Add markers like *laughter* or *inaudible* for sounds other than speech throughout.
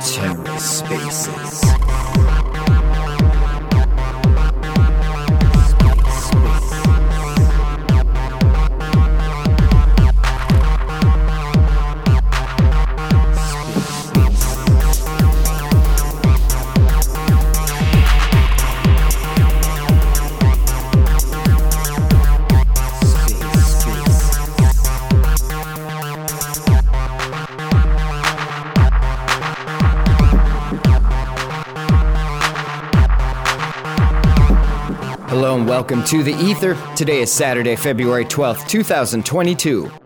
TerraSpaces. Hello welcome to The Ether. Today is Saturday, February 12th, 2022.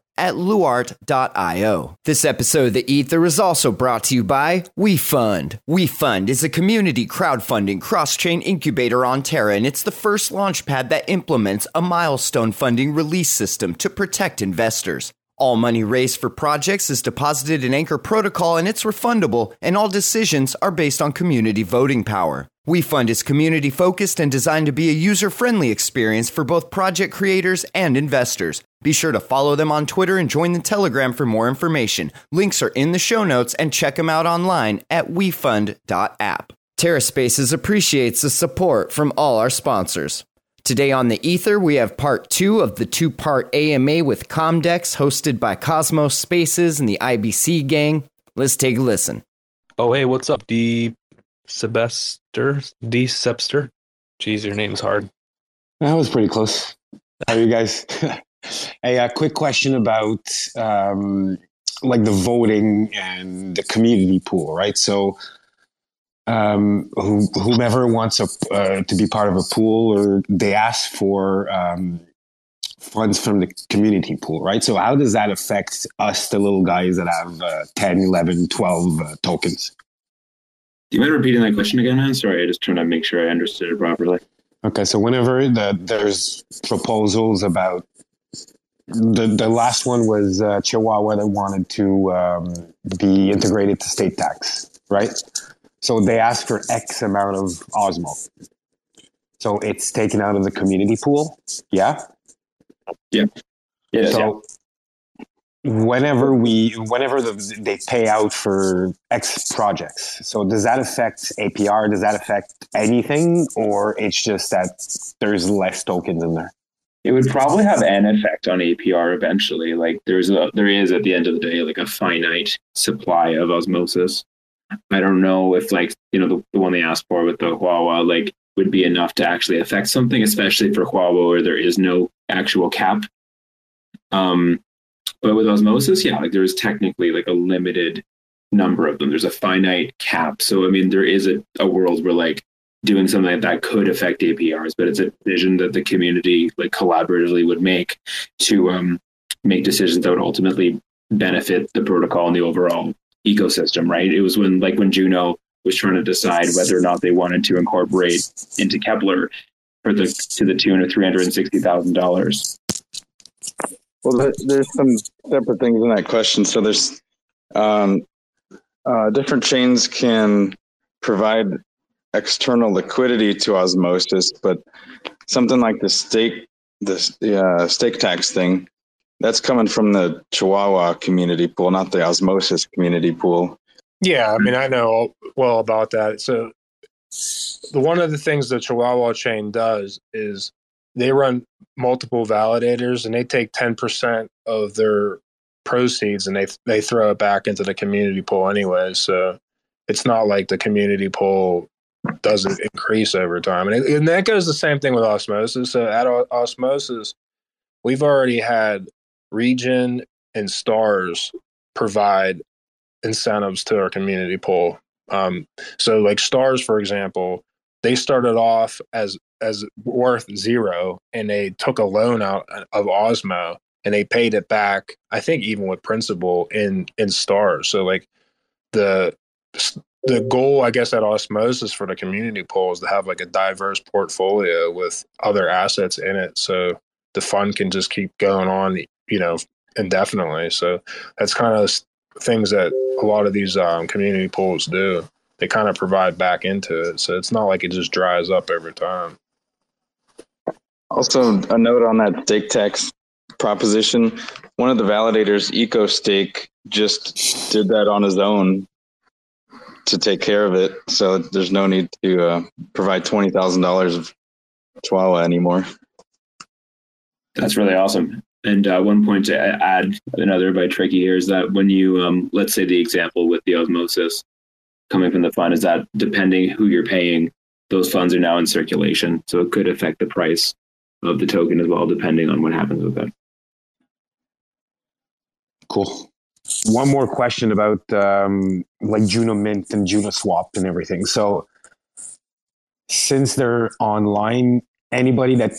at luart.io. This episode of The Ether is also brought to you by WeFund. WeFund is a community crowdfunding cross-chain incubator on Terra, and it's the first launchpad that implements a milestone funding release system to protect investors. All money raised for projects is deposited in Anchor Protocol and it's refundable, and all decisions are based on community voting power. WeFund is community focused and designed to be a user friendly experience for both project creators and investors. Be sure to follow them on Twitter and join the Telegram for more information. Links are in the show notes and check them out online at wefund.app. TerraSpaces appreciates the support from all our sponsors. Today on the Ether, we have part two of the two part AMA with Comdex, hosted by Cosmos Spaces and the IBC gang. Let's take a listen. Oh, hey, what's up, D. Sebester? D. Sepster? Jeez, your name's hard. That was pretty close. How are you guys? *laughs* hey, a quick question about um, like the voting and the community pool, right? So, um, who, whomever wants a, uh, to be part of a pool, or they ask for um, funds from the community pool, right? So, how does that affect us, the little guys that have uh, 10, 11, 12 uh, tokens? Do you mind repeating that question again, man? Sorry, I just trying to make sure I understood it properly. Okay, so whenever the, there's proposals about the the last one was uh, Chihuahua that wanted to um, be integrated to stake tax, right? So they asked for X amount of Osmo. So it's taken out of the community pool. Yeah. Yeah. Yeah. So whenever we whenever the, they pay out for X projects, so does that affect APR? Does that affect anything, or it's just that there's less tokens in there? It would probably have an effect on APR eventually. Like there's a there is at the end of the day like a finite supply of osmosis. I don't know if like you know the, the one they asked for with the Huahua like would be enough to actually affect something, especially for Huahua where there is no actual cap. Um, but with osmosis, yeah, like there's technically like a limited number of them. There's a finite cap. So I mean, there is a, a world where like doing something that could affect APRs, but it's a decision that the community like collaboratively would make to um, make decisions that would ultimately benefit the protocol and the overall ecosystem. Right? It was when like when Juno was trying to decide whether or not they wanted to incorporate into Keplr for the to the tune of three hundred and sixty thousand dollars. Well, there's some separate things in that question. So there's um, uh, different chains can provide external liquidity to osmosis, but something like the stake the uh, stake tax thing that's coming from the Chihuahua community pool, not the osmosis community pool. Yeah, I mean, I know well about that. So, the one of the things the Chihuahua chain does is they run multiple validators, and they take ten percent of their proceeds and they they throw it back into the community pool anyway. So, it's not like the community pool doesn't increase over time. And, it, and that goes the same thing with osmosis. So at osmosis, we've already had Regen and stars provide incentives to our community pool. Um, so like stars, for example, they started off as as worth zero and they took a loan out of Osmo and they paid it back. I think even with principal in in stars. So like the the goal, I guess, at Osmosis for the community pool is to have like a diverse portfolio with other assets in it, so the fund can just keep going on, you know, indefinitely. So that's kind of things that a lot of these um, community pools do. They kind of provide back into it, so it's not like it just dries up every time. Also, a note on that stake tax proposition. One of the validators, EcoStake, just did that on his own to take care of it. So there's no need to uh, provide twenty thousand dollars of Chihuahua anymore. That's really awesome. And uh, one point to add, another by Tricky here is that when you, um, let's say the example with the osmosis coming from the fund is that depending who you're paying, those funds are now in circulation. So it could affect the price of the token as well, depending on what happens with it. Cool one more question about um, like Juno Mint and Juno Swap and everything. So since they're online, anybody that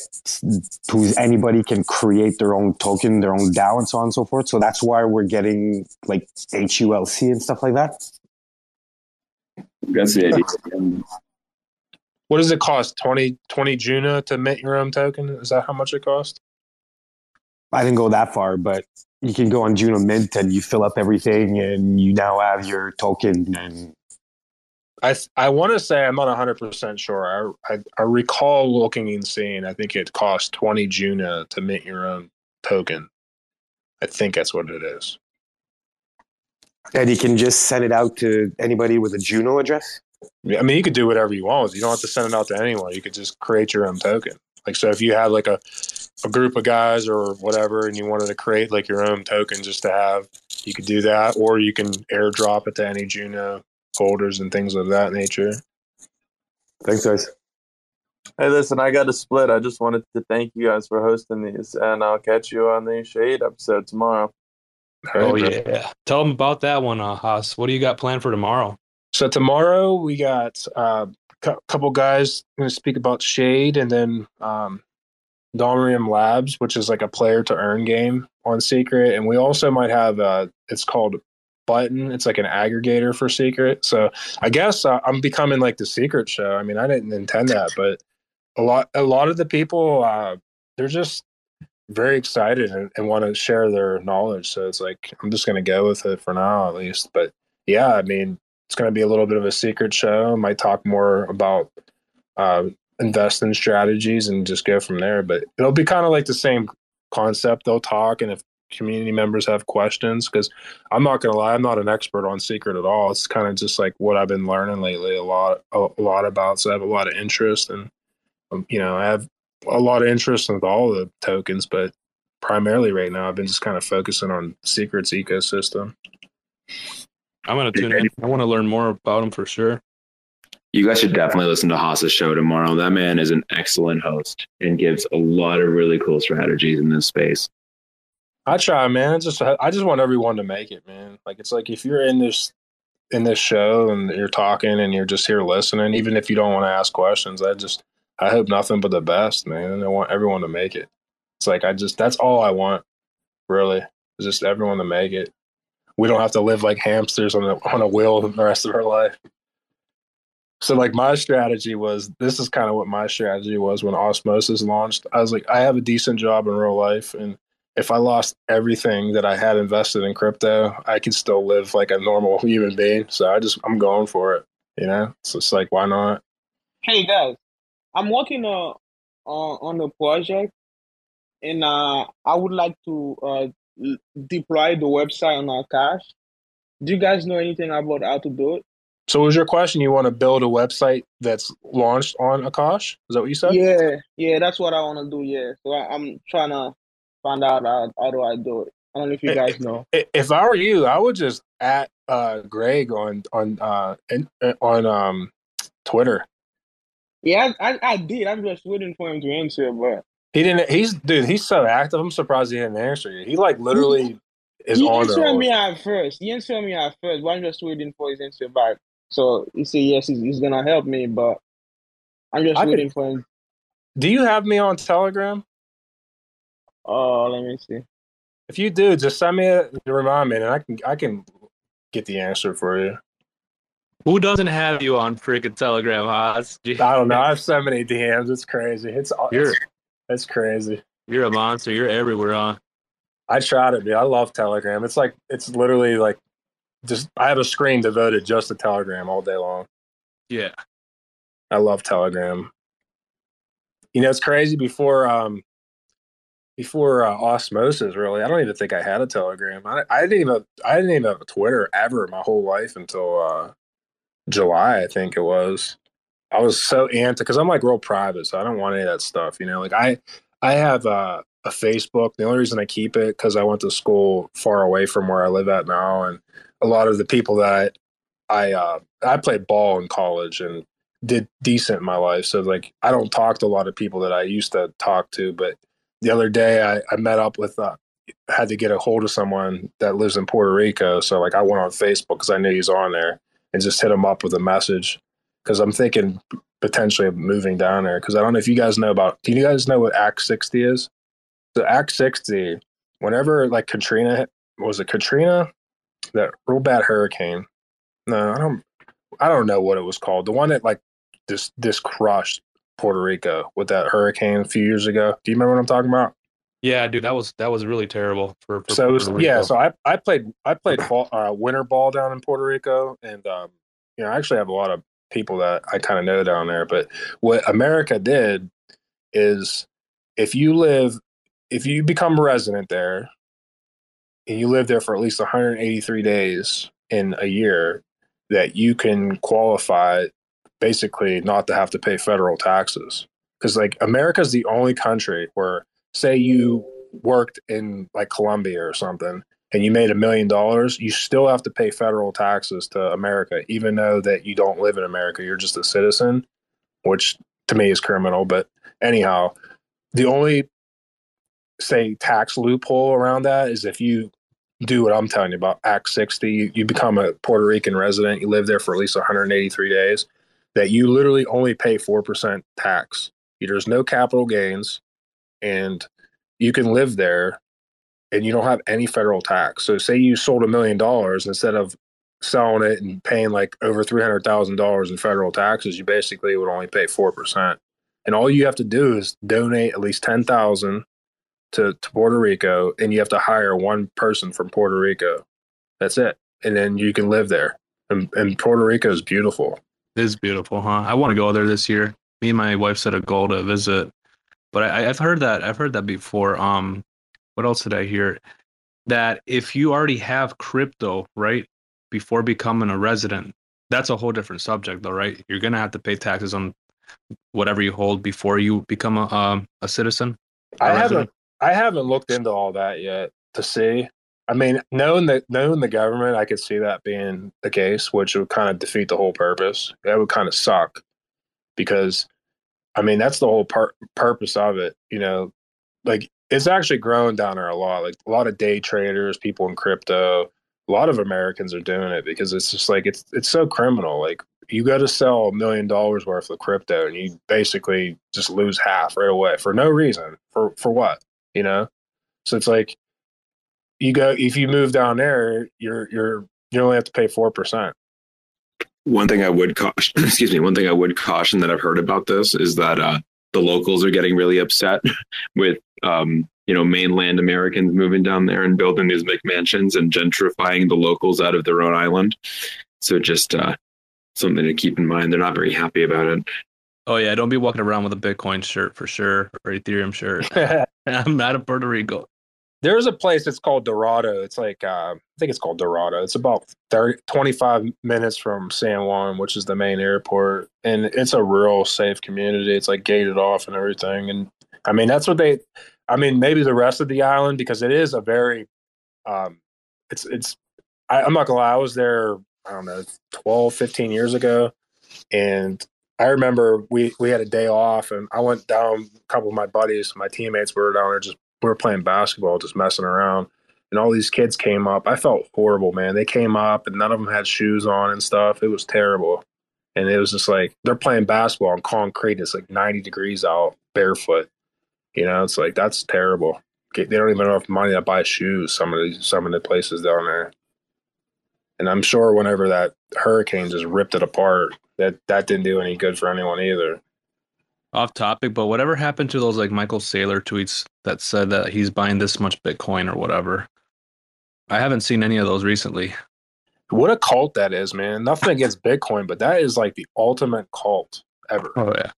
who's anybody can create their own token, their own DAO, and so on and so forth. So that's why we're getting like HULC and stuff like that. That's the *laughs* idea. What does it cost? 20, 20 Juno to mint your own token? Is that how much it costs? I didn't go that far, but you can go on Juno Mint and you fill up everything, and you now have your token. And I I want to say I'm not 100 percent sure. I, I, I recall looking and seeing. I think it costs 20 Juno to mint your own token. I think that's what it is. And you can just send it out to anybody with a Juno address. I mean, you could do whatever you want. You don't have to send it out to anyone. You could just create your own token. Like so, if you have like a a group of guys or whatever, and you wanted to create like your own token just to have, you could do that, or you can airdrop it to any Juno holders and things of that nature. Thanks, guys. Hey, listen, I got a split. I just wanted to thank you guys for hosting these, and I'll catch you on the Shade episode tomorrow. Oh yeah, tell them about that one, uh, Haas. What do you got planned for tomorrow? So tomorrow we got a uh, couple guys going to speak about Shade, and then um, Domrium Labs, which is like a player to earn game on Secret, and we also might have uh, it's called Button. It's like an aggregator for Secret. So I guess uh, I'm becoming like the Secret show. I mean, I didn't intend that, but a lot a lot of the people uh, they're just very excited and, and want to share their knowledge. So it's like I'm just going to go with it for now, at least. But yeah, I mean, it's going to be a little bit of a secret show. I might talk more about uh, invest in strategies and just go from there. But it'll be kind of like the same concept. They'll talk, and if community members have questions, because I'm not gonna lie, I'm not an expert on secret at all. It's kind of just like what I've been learning lately a lot, a, a lot about. So I have a lot of interest, and um, you know, I have a lot of interest in all the tokens, but primarily right now, I've been just kind of focusing on secrets ecosystem. I'm gonna tune in. I want to learn more about them for sure. You guys should definitely listen to Haas's show tomorrow. That man is an excellent host and gives a lot of really cool strategies in this space. I try, man. It's just I just want everyone to make it, man. Like it's like if you're in this in this show and you're talking and you're just here listening, even if you don't want to ask questions, I just I hope nothing but the best, man. I want everyone to make it. It's like I just that's all I want, really. just everyone to make it. We don't have to live like hamsters on a on a wheel the rest of our life. So like my strategy was this is kind of what my strategy was when Osmosis launched. I was like, I have a decent job in real life and if I lost everything that I had invested in crypto, I could still live like a normal *laughs* human being. So I just I'm going for it. You know? So it's like why not? Hey guys, I'm working on on a project and uh, I would like to uh, deploy the website on Akash. Do you guys know anything about how to do it? So was your question you want to build a website that's launched on Akash? Is that what you said? Yeah, yeah, that's what I want to do. Yeah, so I, am trying to find out how, how do I do it. I don't know if you guys know. If I were you, I would just at uh, Greg on on uh, uh, on um, Twitter. Yeah, I, I did. I'm just waiting for him to answer, but he didn't. He's dude. He's so active. I'm surprised he didn't answer you. He like literally is he on. He answered me at first. He answered me at first, but I'm just waiting for his answer back. So he said yes, he's, he's gonna help me, but I'm just I waiting could, for him. Do you have me on Telegram? Oh, uh, let me see. If you do, just send me a remind me, and I can I can get the answer for you. Who doesn't have you on freaking Telegram, Haas? *laughs* I don't know. I have so many DMs. It's crazy. It's You're it's, it's crazy. you're a monster. You're everywhere on. I try to be. I love Telegram. It's like it's literally like just I have a screen devoted just to Telegram all day long. Yeah. I love Telegram. You know, it's crazy. Before um, before uh, osmosis, really, I don't even think I had a Telegram. I, I didn't even I didn't even have a Twitter ever my whole life until uh, July, I think it was. I was so anti because I'm like real private, so I don't want any of that stuff. You know, like I I have uh, a Facebook. The only reason I keep it because I went to school far away from where I live at now, and a lot of the people that I uh, I played ball in college and did decent in my life. So like I don't talk to a lot of people that I used to talk to. But the other day I, I met up with uh, had to get a hold of someone that lives in Puerto Rico. So like I went on Facebook because I knew he's on there and just hit him up with a message because I'm thinking potentially of moving down there because I don't know if you guys know about. Do you guys know what Act 60 is? So Act 60, whenever like Katrina was it Katrina, that real bad hurricane. No, I don't. I don't know what it was called. The one that like this this crushed Puerto Rico with that hurricane a few years ago. Do you remember what I'm talking about? Yeah, dude, that was that was really terrible for, for so was- yeah, so I I played I played fall, uh, winter ball down in Puerto Rico, and um, you know I actually have a lot of people that I kind of know down there. But what America did is if you live if you become a resident there and you live there for at least 183 days in a year, that you can qualify basically not to have to pay federal taxes. Because like America's the only country where say you worked in like Colombia or something and you made a million dollars, you still have to pay federal taxes to America, even though that you don't live in America. You're just a citizen, which to me is criminal. But anyhow, the only say tax loophole around that is if you do what I'm telling you about Act 60, you, you become a Puerto Rican resident, you live there for at least 183 days, that you literally only pay 4% tax. There's no capital gains, and you can live there and you don't have any federal tax. So, say you sold a million dollars instead of selling it and paying like over $300,000 in federal taxes, you basically would only pay 4%. And all you have to do is donate at least 10,000 to, to Puerto Rico and you have to hire one person from Puerto Rico. That's it. And then you can live there. And, and Puerto Rico is beautiful. It is beautiful, huh? I want to go there this year. Me and my wife set a goal to visit, but I, I've heard that I've heard that before. Um, what else did I hear? That if you already have crypto, right, before becoming a resident, that's a whole different subject, though, right? You're gonna have to pay taxes on whatever you hold before you become a um, a citizen. I a haven't resident. I haven't looked into all that yet to see. I mean, knowing that knowing the government, I could see that being the case, which would kind of defeat the whole purpose. That would kind of suck because, I mean, that's the whole pur- purpose of it. You know, like it's actually growing down there a lot. Like a lot of day traders, people in crypto, a lot of Americans are doing it because it's just like it's it's so criminal. Like you go to sell a million dollars worth of crypto and you basically just lose half right away for no reason. For for what? You know? So it's like you go if you move down there, you're you're you only have to pay four percent. One thing I would caution, *coughs* excuse me, one thing I would caution that I've heard about this is that uh, the locals are getting really upset *laughs* with, um, you know, mainland Americans moving down there and building these big mansions and gentrifying the locals out of their own island. So just uh, something to keep in mind. They're not very happy about it. Oh yeah, don't be walking around with a Bitcoin shirt for sure or Ethereum shirt. *laughs* *laughs* I'm out of Puerto Rico. There's a place it's called Dorado. It's like uh, I think it's called Dorado. It's about 30, 25 minutes from San Juan, which is the main airport, and it's a real safe community. It's like gated off and everything. And I mean, that's what they. I mean, maybe the rest of the island because it is a very. Um, it's it's. I, I'm not gonna lie. I was there. I don't know, 12, 15 years ago, and I remember we we had a day off, and I went down. A couple of my buddies, my teammates, were down there just we were playing basketball, just messing around, and all these kids came up. I felt horrible, man. They came up, and none of them had shoes on and stuff. It was terrible, and it was just like they're playing basketball on concrete. It's like ninety degrees out, barefoot. You know, it's like that's terrible. they don't even have enough money to buy shoes. Some of these some of the places down there, and I'm sure whenever that hurricane just ripped it apart, that that didn't do any good for anyone either. Off topic, but whatever happened to those like Michael Saylor tweets that said that he's buying this much Bitcoin or whatever? I haven't seen any of those recently. What a cult that is, man. Nothing *laughs* against Bitcoin, but that is like the ultimate cult ever. Oh yeah.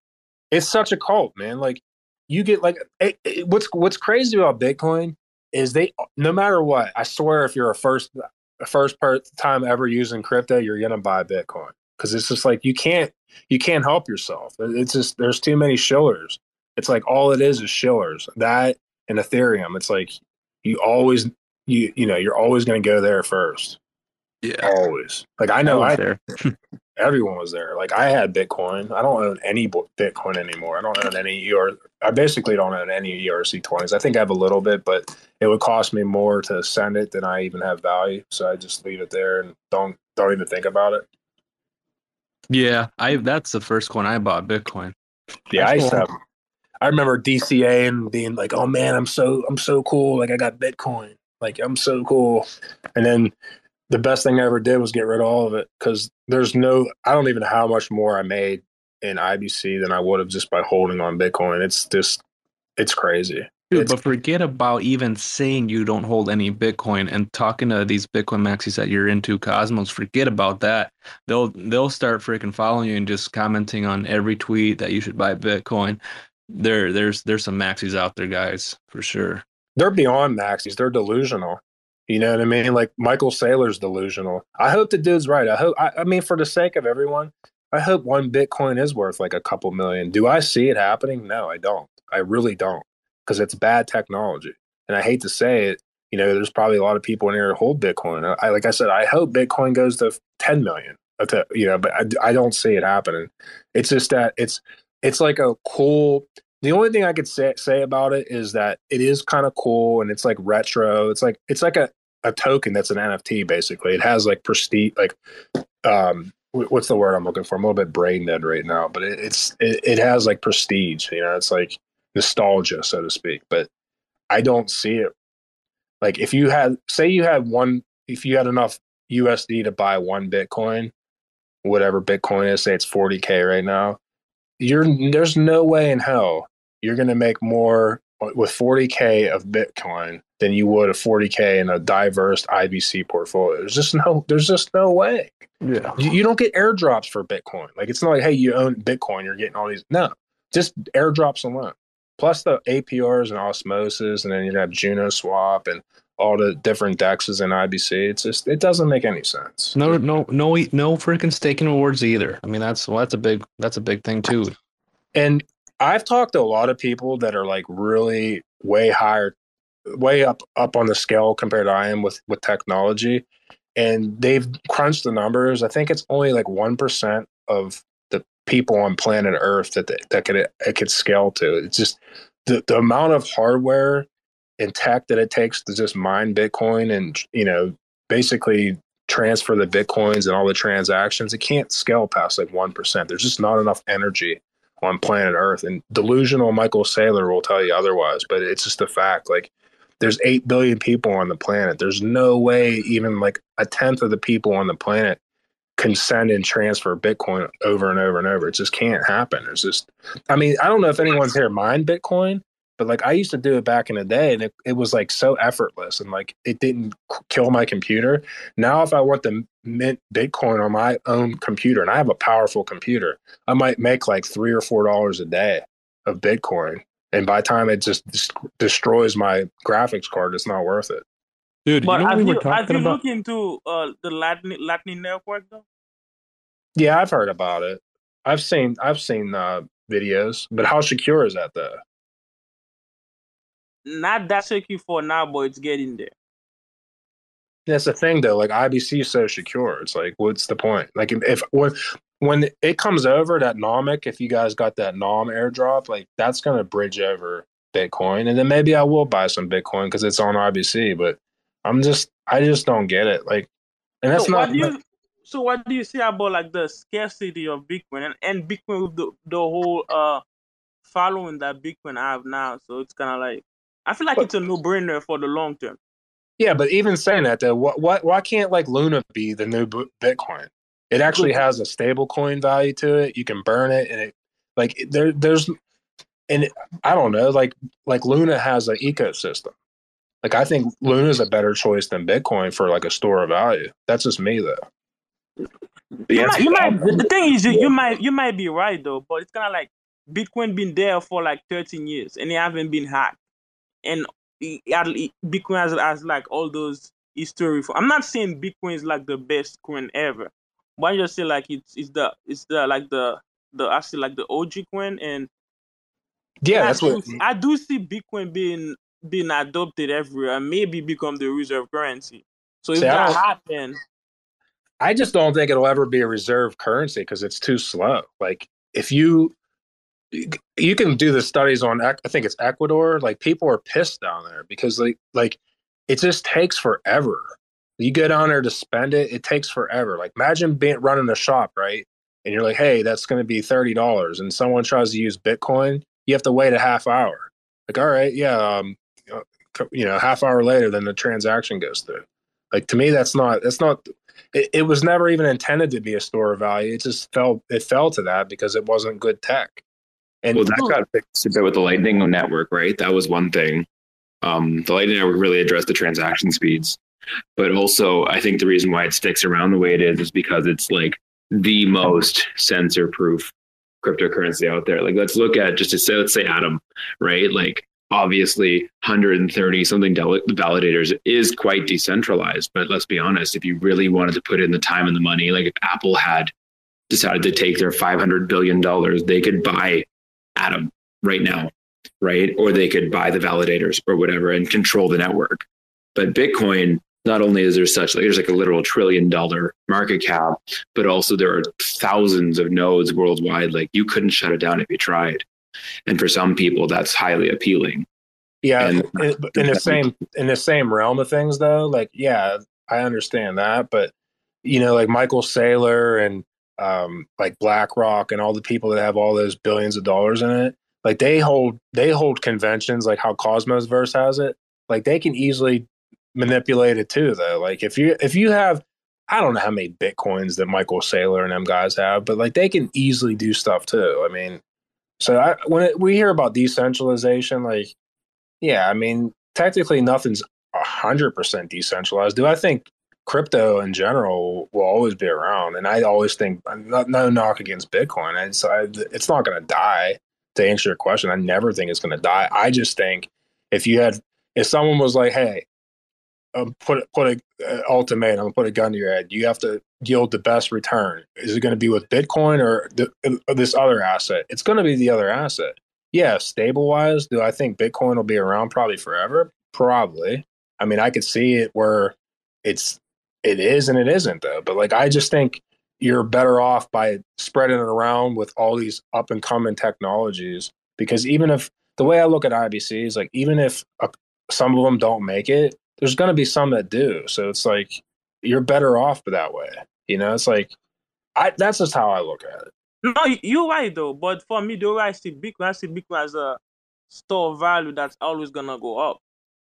It's such a cult, man. Like you get like it, it- what's what's crazy about Bitcoin is they no matter what, I swear if you're a first first per time ever using crypto, you're gonna buy Bitcoin because it's just like you can't you can't help yourself. It's just there's too many shillers. It's like all it is is shillers. That and Ethereum. It's like you always you you know you're always gonna go there first. Yeah. Always. Like I know I there. *laughs* everyone was there. Like I had Bitcoin. I don't own any Bitcoin anymore. I don't own any ER. I basically don't own any ERC twenties. I think I have a little bit, but it would cost me more to send it than I even have value. So I just leave it there and don't don't even think about it. Yeah, I that's the first coin I bought Bitcoin. Yeah, I That's used to have. I remember DCA and being like, "Oh man, I'm so I'm so cool! Like I got Bitcoin. Like I'm so cool." And then the best thing I ever did was get rid of all of it because there's no. I don't even know how much more I made in IBC than I would have just by holding on Bitcoin. It's just, it's crazy. Dude, It's- but forget about even saying you don't hold any Bitcoin and talking to these Bitcoin maxis that you're into, Cosmos. Forget about that. They'll they'll start freaking following you and just commenting on every tweet that you should buy Bitcoin. There, there's there's some maxis out there, guys, for sure. they're beyond maxis. They're delusional. You know what I mean? Like Michael Saylor's delusional. I hope the dude's right. I hope. I, I mean, for the sake of everyone, I hope one Bitcoin is worth like a couple million. Do I see it happening? No, I don't. I really don't, because it's bad technology. And I hate to say it. You know, there's probably a lot of people in here who hold Bitcoin. I like I said, I hope Bitcoin goes to 10 million. You know, but I, I don't see it happening. It's just that it's it's like a cool the only thing I could say say about it is that it is kind of cool and it's like retro. It's like it's like a, a token that's an NFT basically. It has like prestige like um what's the word I'm looking for? I'm a little bit brain dead right now, but it, it's it, it has like prestige, you know, it's like nostalgia, so to speak. But I don't see it like if you had say you had one if you had enough USD to buy one Bitcoin, whatever Bitcoin is, say it's 40k right now, you're there's no way in hell you're going to make more with 40k of Bitcoin than you would a 40k in a diverse IBC portfolio. There's just no there's just no way. Yeah. You, you don't get airdrops for Bitcoin. Like it's not like hey you own Bitcoin, you're getting all these. No, just airdrops alone. Plus the APRs and osmosis, and then you have Juno Swap and all the different dexes in IBC. It's just it doesn't make any sense. No, no, no, no freaking staking rewards either. I mean, that's well, that's a big that's a big thing too. And I've talked to a lot of people that are like really way higher, way up up on the scale compared to I am with with technology, and they've crunched the numbers. I think it's only like one percent of the people on planet Earth that that, could it could scale to. It's just the the amount of hardware and tech that it takes to just mine Bitcoin and you know basically transfer the bitcoins and all the transactions. It can't scale past like one percent. There's just not enough energy on planet Earth. And delusional Michael Saylor will tell you otherwise, but it's just a fact. Like there's eight billion people on the planet. There's no way even like a tenth of the people on the planet can send and transfer Bitcoin over and over and over. It just can't happen. It's just I mean, I don't know if anyone's here mined Bitcoin, but like I used to do it back in the day and it, it was like so effortless and like it didn't kill my computer. Now if I want to mint Bitcoin on my own computer and I have a powerful computer, I might make like three or four dollars a day of Bitcoin. And by the time it just des- destroys my graphics card, it's not worth it. Dude, But you know what have we you were have talking you about? looked into uh, the Lightning Lightning Network though? Yeah, I've heard about it. I've seen I've seen uh, videos, but how secure is that though? Not that secure for now, but it's getting there. That's the thing though. Like IBC is so secure. It's like, what's the point? Like if, when when it comes over that Nomic, if you guys got that Nom airdrop, like that's gonna bridge over Bitcoin, and then maybe I will buy some Bitcoin because it's on IBC. But I'm just I just don't get it. Like, and that's so not. what do you so what do you say about like the scarcity of Bitcoin and, and Bitcoin with the, the whole uh following that Bitcoin I have now? So it's kind of like I feel like But- it's a no-brainer for the long term. Yeah, but even saying that though, what, what why can't like Luna be the new B- Bitcoin? It actually has a stable coin value to it. You can burn it, and it like there there's and it, I don't know like like Luna has an ecosystem. Like I think Luna is a better choice than Bitcoin for like a store of value. That's just me though. The You might, you might, the the thing is, you, you might you might be right though, but it's kind of like Bitcoin been there for like 13 years and it haven't been hacked, and it, it- Bitcoin has, has like all those history. For, I'm not saying Bitcoin is like the best coin ever, but I just say like it's it's the it's the like the the I say like the OG coin, and Yeah, I that's what do, I do see Bitcoin being being adopted everywhere and maybe become the reserve currency. So if See, I that happens, I just don't think it'll ever be a reserve currency because it's too slow. Like if you you can do the studies on I think it's Ecuador, like people are pissed down there because like like it just takes forever. You get down there to spend it, it takes forever. Like imagine being running a shop, right? And you're like, hey, that's going to be thirty dollars, and someone tries to use Bitcoin, you have to wait a half hour. Like, all right, yeah, um, you know, you know, half hour later, then the transaction goes through. Like to me, that's not that's not it, it was never even intended to be a store of value. It just fell it fell to that because it wasn't good tech. And well, that got fixed a bit with the Lightning Network, right? That was one thing. Um, the Lightning Network really addressed the transaction speeds, but also I think the reason why it sticks around the way it is is because it's like the most censor-proof cryptocurrency out there. Like, let's look at just to say, let's say Atom, right? Like, obviously, 130 something del- validators is quite decentralized. But let's be honest, if you really wanted to put in the time and the money, like if Apple had decided to take their 500 billion dollars, they could buy Atom right now, right? Or they could buy the validators or whatever and control the network. But Bitcoin, not only is there such like there's like a literal trillion dollar market cap, but also there are thousands of nodes worldwide. Like you couldn't shut it down if you tried. And for some people, that's highly appealing. yeah, and- in, the same in the same realm of things though, like yeah, I understand that, but you know, like Michael Saylor and um like BlackRock and all the people that have all those billions of dollars in it, like they hold they hold conventions like how Cosmoverse has it. Like they can easily manipulate it too though. Like if you if you have I don't know how many bitcoins that Michael Saylor and them guys have, but like they can easily do stuff too. I mean, so I, when it, we hear about decentralization, like, yeah, I mean, technically nothing's hundred percent decentralized. Do I think crypto in general will always be around? And I always think no, no knock against Bitcoin. It's I, it's not going to die. To answer your question, I never think it's going to die. I just think if you had if someone was like, hey, um, put put a uh, ultimatum, put a gun to your head. You have to yield the best return. Is it going to be with Bitcoin or, the, or this other asset? It's going to be the other asset. Yeah, stable wise, do I think Bitcoin will be around probably forever? Probably. I mean, I could see it where it's it is and it isn't though. But like, I just think you're better off by spreading it around with all these up and coming technologies. Because even if the way I look at IBC is like, even if a, some of them don't make it, there's going to be some that do. So it's like you're better off that way. You know, it's like I that's just how I look at it. No, you- you're right though. But for me, the way I see Bitcoin, I see Bitcoin as a store of value that's always gonna go up.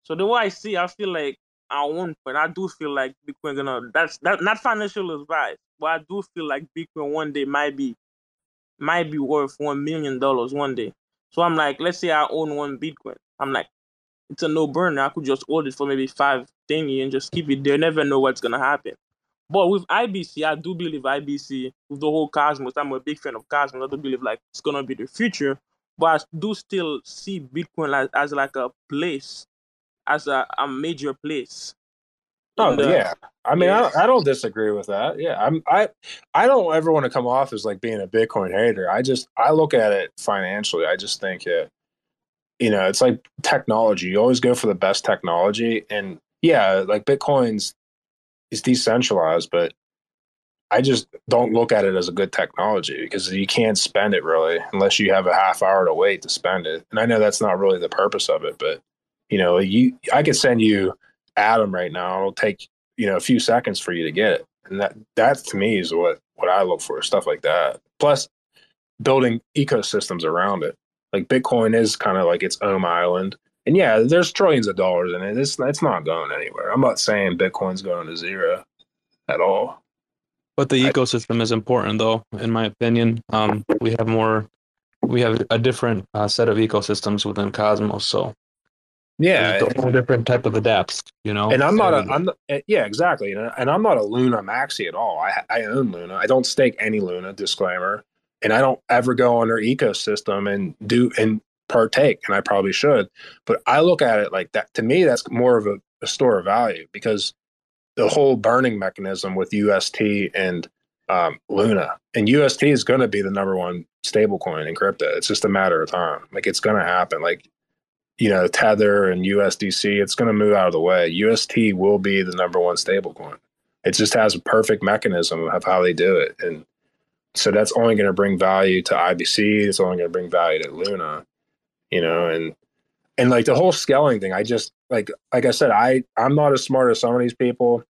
So the way I see, I feel like at one point, I do feel like Bitcoin gonna. That's that not financial advice, but I do feel like Bitcoin one day might be might be worth one million dollars one day. So I'm like, let's say I own one Bitcoin. I'm like, it's a no burner. I could just hold it for maybe five, ten years and just keep it there. Never know what's gonna happen. But with IBC, I do believe IBC with the whole Cosmos. I'm a big fan of Cosmos. I do believe like it's gonna be the future. But I do still see Bitcoin as, as like a place, as a, a major place. Oh the- yeah, I mean, yeah. I, I don't disagree with that. Yeah, I'm I I don't ever want to come off as like being a Bitcoin hater. I just I look at it financially. I just think it, you know, it's like technology. You always go for the best technology, and yeah, like Bitcoin's is decentralized, but I just don't look at it as a good technology because you can't spend it really unless you have a half hour to wait to spend it. And I know that's not really the purpose of it, but you know, you I could send you Atom right now. It'll take you know a few seconds for you to get it, and that that to me is what what I look for stuff like that. Plus, building ecosystems around it. Like Bitcoin is kind of like its own island. And yeah, there's trillions of dollars in it. It's it's not going anywhere. I'm not saying Bitcoin's going to zero at all. But the I- ecosystem is important, though, in my opinion. Um, we have more, we have a different uh, set of ecosystems within Cosmos, so Yeah, there's a whole different type of adapts, you know. and I'm not a I'm eh, yeah exactly and, and I'm not a Luna maxi at all. I I own Luna. I don't stake any Luna. Disclaimer. And I don't ever go on their ecosystem and do and partake, and I probably should. But I look at it like that. To me, that's more of a, a store of value because the whole burning mechanism with UST and um, Luna and UST is going to be the number one stable coin in crypto. It's just a matter of time. Like it's going to happen. Like you know, Tether and USDC, it's going to move out of the way. UST will be the number one stablecoin. It just has a perfect mechanism of how they do it. And so that's only going to bring value to IBC. It's only going to bring value to Luna, you know, and, and like the whole scaling thing, I just like, like I said, I, I'm not as smart as some of these people.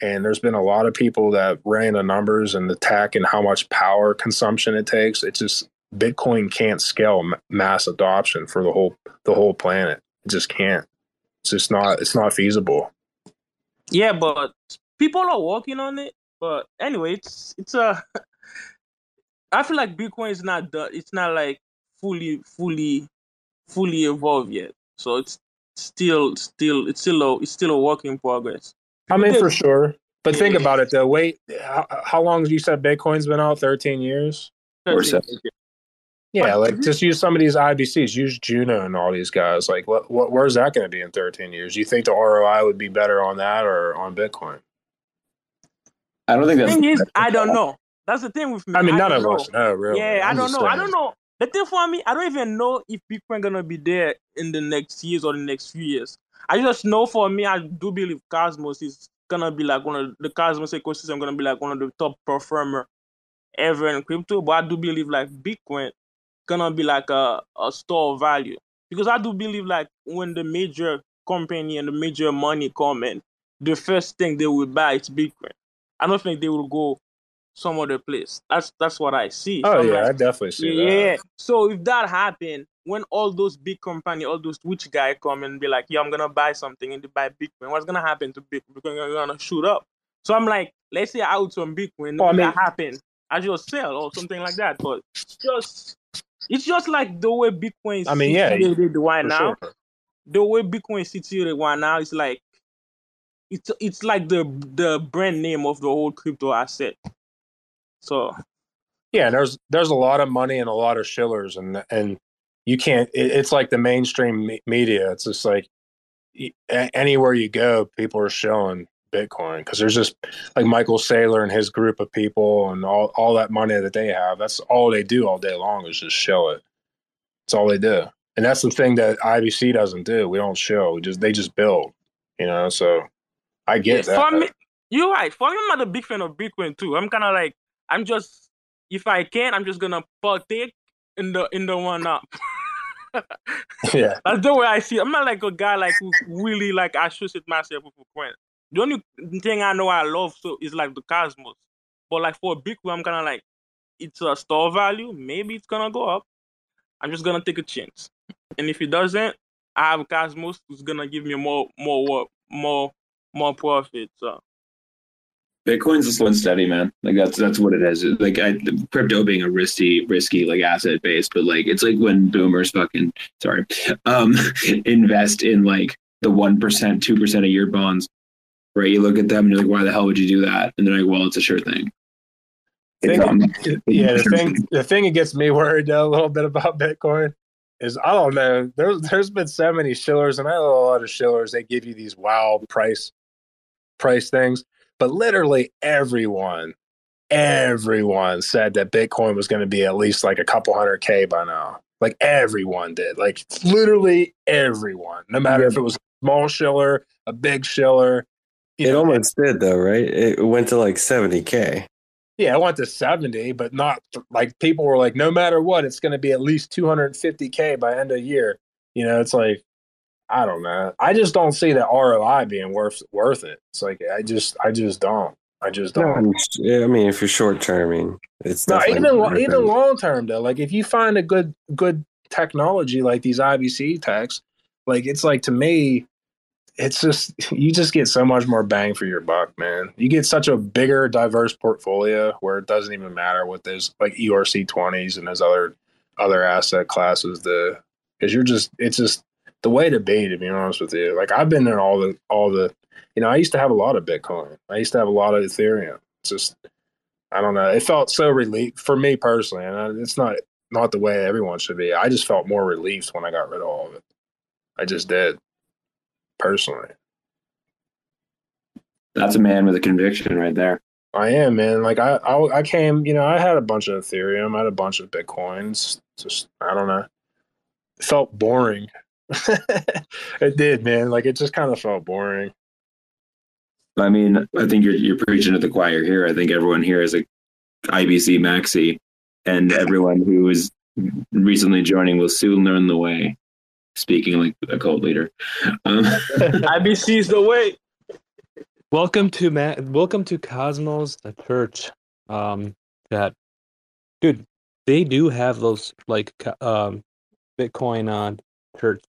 And there's been a lot of people that ran the numbers and the tech and how much power consumption it takes. It's just, Bitcoin can't scale m- mass adoption for the whole the whole planet. It just can't. It's just not. It's not feasible. Yeah, but people are working on it. But anyway, it's it's uh, a. *laughs* I feel like Bitcoin is not done. It's not like fully, fully, fully evolved yet. So it's still, still, it's still a, it's still a work in progress. I mean, for sure. But think about it though. Wait, how, how long you said Bitcoin's been out? Thirteen years. Or so. Yeah, like mhm. just use some of these IBCs. Use Juno and all these guys. Like, what, what where's that going to be in 13 years? Do you think the ROI would be better on that or on Bitcoin? I don't think The that's. thing is, I don't know. That's the thing with me. I mean, none of know. us know, really. Yeah, I I'm don't just know. I don't know. The thing for me, I don't even know if Bitcoin gonna be there in the next years or the next few years. I just know for me, I do believe Cosmos is gonna be like one of the Cosmos ecosystem gonna be like one of the top performer ever in crypto. But I do believe like Bitcoin gonna be like a, a store of value because I do believe like when the major company and the major money come in, the first thing they will buy is Bitcoin. I don't think they will go some other place. That's that's what I see. Oh I'm yeah, like, I definitely see yeah, that. yeah. So if that happen, when all those big company, all those rich guy come and be like, "Yeah, I'm gonna buy something," and they buy Bitcoin, what's gonna happen to Bitcoin? Bitcoin gonna shoot up. So I'm like, let's say I out some Bitcoin, oh, I mean- that happen, I just sell or something like that. But just, it's just like the way Bitcoin is I mean, yeah, situated right now. sure. The way Bitcoin is situated right now is like, it's it's like the the brand name of the whole crypto asset. So Yeah, there's there's a lot of money and a lot of shillers, and and you can't. It, it's like the mainstream me- media. It's just like anywhere you go, people are showing Bitcoin because there's just like Michael Saylor and his group of people and all all that money that they have. That's all they do all day long is just show it. That's all they do, and that's the thing that IBC doesn't do. We don't show. We just they just build. You know, so I get Yeah, that. For me, you're right. For me, I'm not a big fan of Bitcoin too. I'm kind of like, I'm just, if I can, I'm just gonna partake in the in the one up. *laughs* yeah, *laughs* That's the way I see. it. I'm not like a guy like who really like associate myself with Bitcoin. The only thing I know I love so is like the Cosmos. But like for Bitcoin, I'm kind of like, it's a store value. Maybe it's gonna go up. I'm just gonna take a chance. And if it doesn't, I have Cosmos who's gonna give me more more work, more more profit. So Bitcoin's a slow and steady, man. Like that's that's what it is. Like I, crypto being a risky, risky like asset base, but like it's like when boomers fucking sorry, um, *laughs* invest in like the one percent, two percent of your bonds, right? You look at them and you're like, why the hell would you do that? And they're like, well, it's a sure thing. Thing- *laughs* yeah, the thing the thing that gets me worried though, a little bit about Bitcoin is I don't know. There's there's been so many shillers, and I know a lot of shillers. They give you these wild price price things, but literally everyone, everyone said that Bitcoin was going to be at least like a couple hundred k by now. Like everyone did. Like literally everyone, no matter if it was a small shiller, a big shiller. It know, almost did though, right? It went to like 70k. Yeah, it went to 70, but not like people were like, no matter what, it's going to be at least 250K by end of year. You know, it's like, I don't know. I just don't see the ROI being worth worth it. It's like, I just, I just don't. I just don't. I'm- yeah, I mean, if you're short terming, it's No, even worth even long term though. Like if you find a good good technology like these IBC techs, like it's like to me, it's just you just get so much more bang for your buck, man. You get such a bigger, diverse portfolio where it doesn't even matter what those like ERC twenties and those other other asset classes the because you're just it's just the way to be to be honest with you. Like I've been in all the all the you know, I used to have a lot of Bitcoin. I used to have a lot of Ethereum. It's just I don't know. It felt so relief for me personally, and it's not not the way everyone should be. I just felt more relieved when I got rid of all of it. I just did, personally. That's a man with a conviction right there. I am, man. Like I, I, I came, you know, I had a bunch of Ethereum, I had a bunch of Bitcoins. Just, I don't know. It felt boring. *laughs* it did, man. Like it just kind of felt boring. I mean, I think you're you're preaching to the choir here. I think everyone here is a IBC Maxi, and everyone who is recently joining will soon learn the way. Speaking like a cult leader, um, *laughs* IBC is the way. Welcome to Ma- welcome to Cosmos, the church. Um, that dude, they do have those like um, Bitcoin on church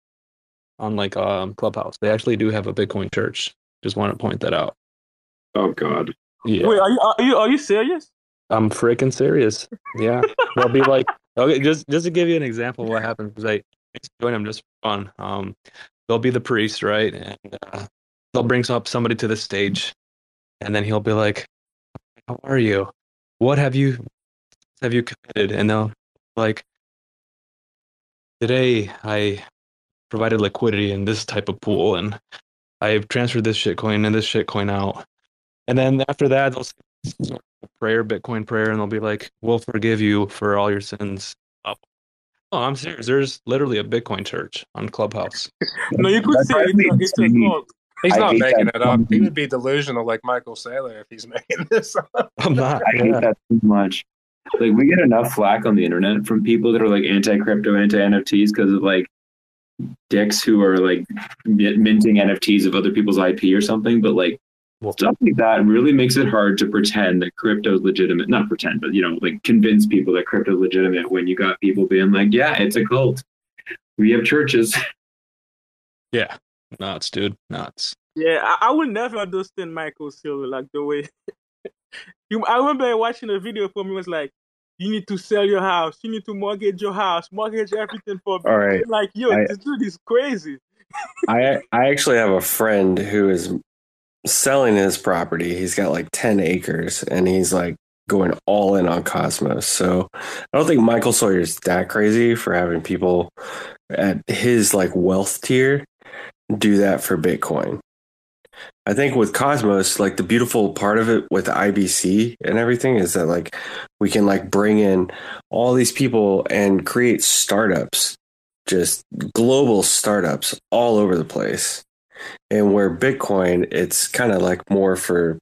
on like um Clubhouse. They actually do have a Bitcoin church. Just want to point that out. oh god, Yeah, Wait, are you are you are you serious? I'm freaking serious. Yeah, they'll be like, *laughs* okay, just just to give you an example of what happens, because Join them just fun. Um, they'll be the priest, right, and uh, they'll bring up somebody to the stage, and then he'll be like, "How are you? What have you have you committed?" And they'll like, "Today I provided liquidity in this type of pool, and I've transferred this shitcoin and this shitcoin out." And then after that, they'll say, prayer, Bitcoin prayer, and they'll be like, "We'll forgive you for all your sins." Oh, I'm serious. There's literally a Bitcoin church on Clubhouse. *laughs* No, you could That's say it's a, it's a cult. He's I not making it up. He would be delusional like Michael Saylor if he's *laughs* making this up. I'm not. I hate that too much. Like we get enough flack on the internet from people that are like anti crypto, anti NFTs because of like dicks who are like minting NFTs of other people's IP or something. But like Well- stuff like that really makes it hard to pretend that crypto is legitimate. Not pretend, but you know, like convince people that crypto is legitimate when you got people being like, "Yeah, it's a cult. We have churches." *laughs* Yeah. Nuts, dude. Nuts. Yeah, I, I would never understand Michael Saylor like the way. *laughs* you, I remember watching a video from him. Was like, you need to sell your house. You need to mortgage your house, mortgage everything for. All right. Like, yo, I- this dude is crazy. *laughs* I I actually have a friend who is selling his property. He's got like 10 acres and he's like going all in on Cosmos. So I don't think Michael Saylor's that crazy for having people at his like wealth tier do that for Bitcoin. I think with Cosmos, like the beautiful part of it with IBC and everything is that like we can like bring in all these people and create startups, just global startups all over the place. And where Bitcoin, it's kind of like more for,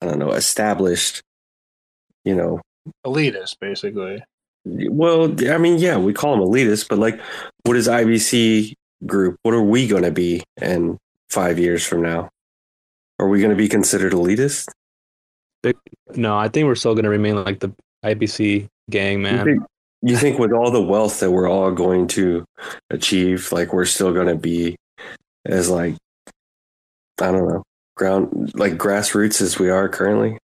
I don't know, established, you know, Elitist, basically. well, I mean, yeah, we call them elitists, but like, what is IBC group? What are we going to be in five years from now? Are we going to be considered elitist? No, I think we're still going to remain like the IBC gang, You man. think, you think with all the wealth that we're all going to achieve, like we're still going to be as like, I don't know, ground like grassroots as we are currently?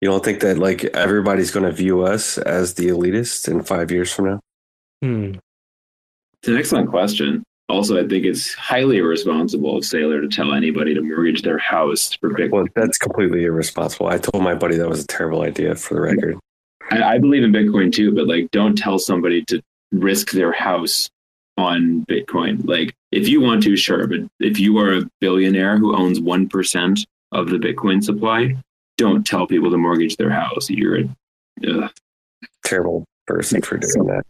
You don't think that like everybody's going to view us as the elitist in five years from now? Hmm. It's an excellent question. Also, I think it's highly irresponsible of Saylor to tell anybody to mortgage their house for Bitcoin. Well, that's completely irresponsible. I told my buddy that was a terrible idea for the record. I, I believe in Bitcoin too, but like, don't tell somebody to risk their house on Bitcoin. Like, if you want to, sure, but if you are a billionaire who owns one percent of the Bitcoin supply, don't tell people to mortgage their house. You're a ugh. Terrible person for doing that.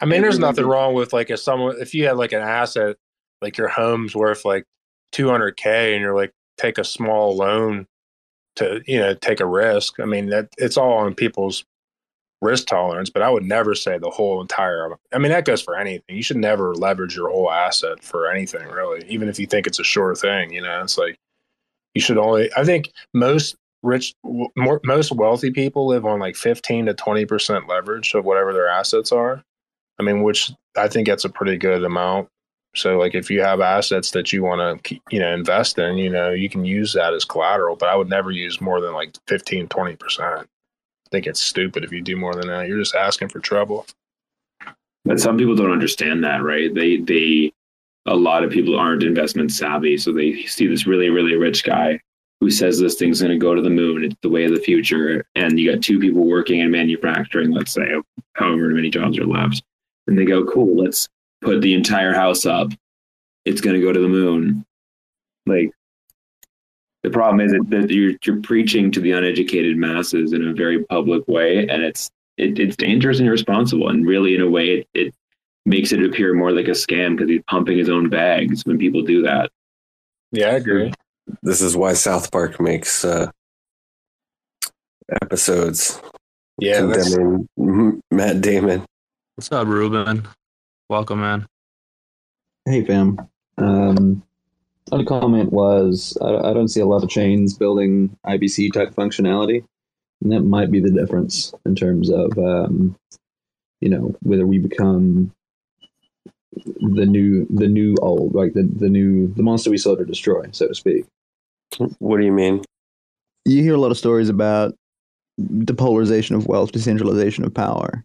I mean, there's nothing wrong with like if someone if you had like an asset like your home's worth like 200k and you're like take a small loan to you know take a risk. I mean that it's all on people's risk tolerance, but I would never say the whole entire. I mean that goes for anything. You should never leverage your whole asset for anything really, even if you think it's a sure thing. You know, it's like you should only. I think most rich, more, most wealthy people live on like 15 to 20 percent leverage of whatever their assets are I mean, which I think that's a pretty good amount. So, like, if you have assets that you want to, you know, invest in, you know, you can use that as collateral. But I would never use more than like 15, 20 percent. I think it's stupid if you do more than that. You're just asking for trouble. But some people don't understand that, right? They they a lot of people aren't investment savvy, so they see this really really rich guy who says this thing's going to go to the moon. It's the way of the future, and you got two people working in manufacturing. Let's say, however many jobs are left, and they go, "Cool, let's put the entire house up. It's going to go to the moon." Like the problem is that you're you're preaching to the uneducated masses in a very public way, and it's it, it's dangerous and irresponsible. And really, in a way, it, it makes it appear more like a scam because he's pumping his own bags when people do that. Yeah, I agree. This is why South Park makes uh, episodes Yeah, that's, condemning *laughs* Matt Damon. What's up, Ruben? Welcome, man. Hey, fam. Um, only comment was I, I don't see a lot of chains building IBC type functionality, and that might be the difference in terms of um, you know whether we become the new the new old like the the new the monster we sought to destroy, so to speak. What do you mean? You hear a lot of stories about depolarization of wealth, decentralization of power,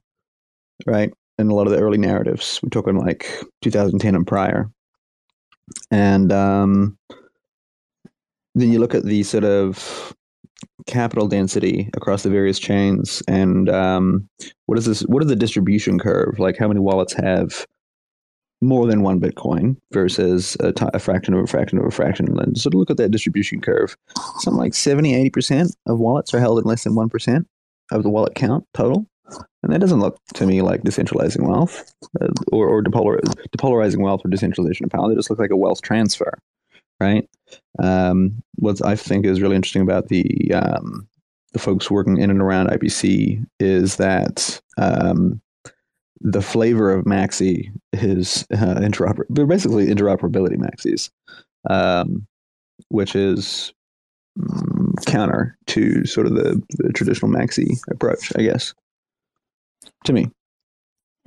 right? In a lot of the early narratives, we're talking like 2010 and prior. And um, then you look at the sort of capital density across the various chains, and um, what is this? What is the distribution curve? Like how many wallets have more than one Bitcoin versus a, t- a fraction of a fraction of a fraction. And so to look at that distribution curve, something like 70, 80% of wallets are held in less than 1% of the wallet count total. And that doesn't look to me like decentralizing wealth uh, or, or depolar- depolarizing wealth or decentralization of power. They just look like a wealth transfer, right? Um, what I think is really interesting about the um, the folks working in and around IBC is that um, the flavor of Maxi is uh. They're basically interoperability Maxis, um, which is um, counter to sort of the, the traditional Maxi approach, I guess. To me,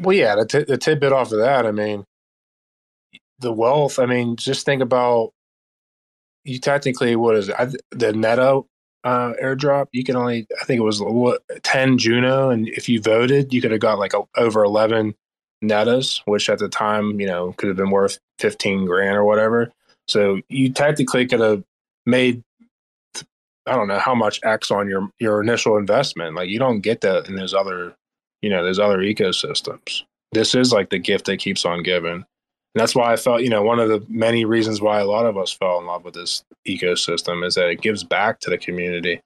well, yeah. The, t- the tidbit off of that, I mean, the wealth. I mean, just think about you. Technically, what is it? I, the Neta uh, airdrop, you can only, I think it was what, 10 Juno. And if you voted, you could have got like a, over 11 Netas, which at the time, you know, could have been worth 15 grand or whatever. So you technically could have made, I don't know how much X on your, your initial investment. Like you don't get that in those other, you know, there's other ecosystems. This is like the gift that keeps on giving. And that's why I felt, you know, one of the many reasons why a lot of us fell in love with this ecosystem is that it gives back to the community.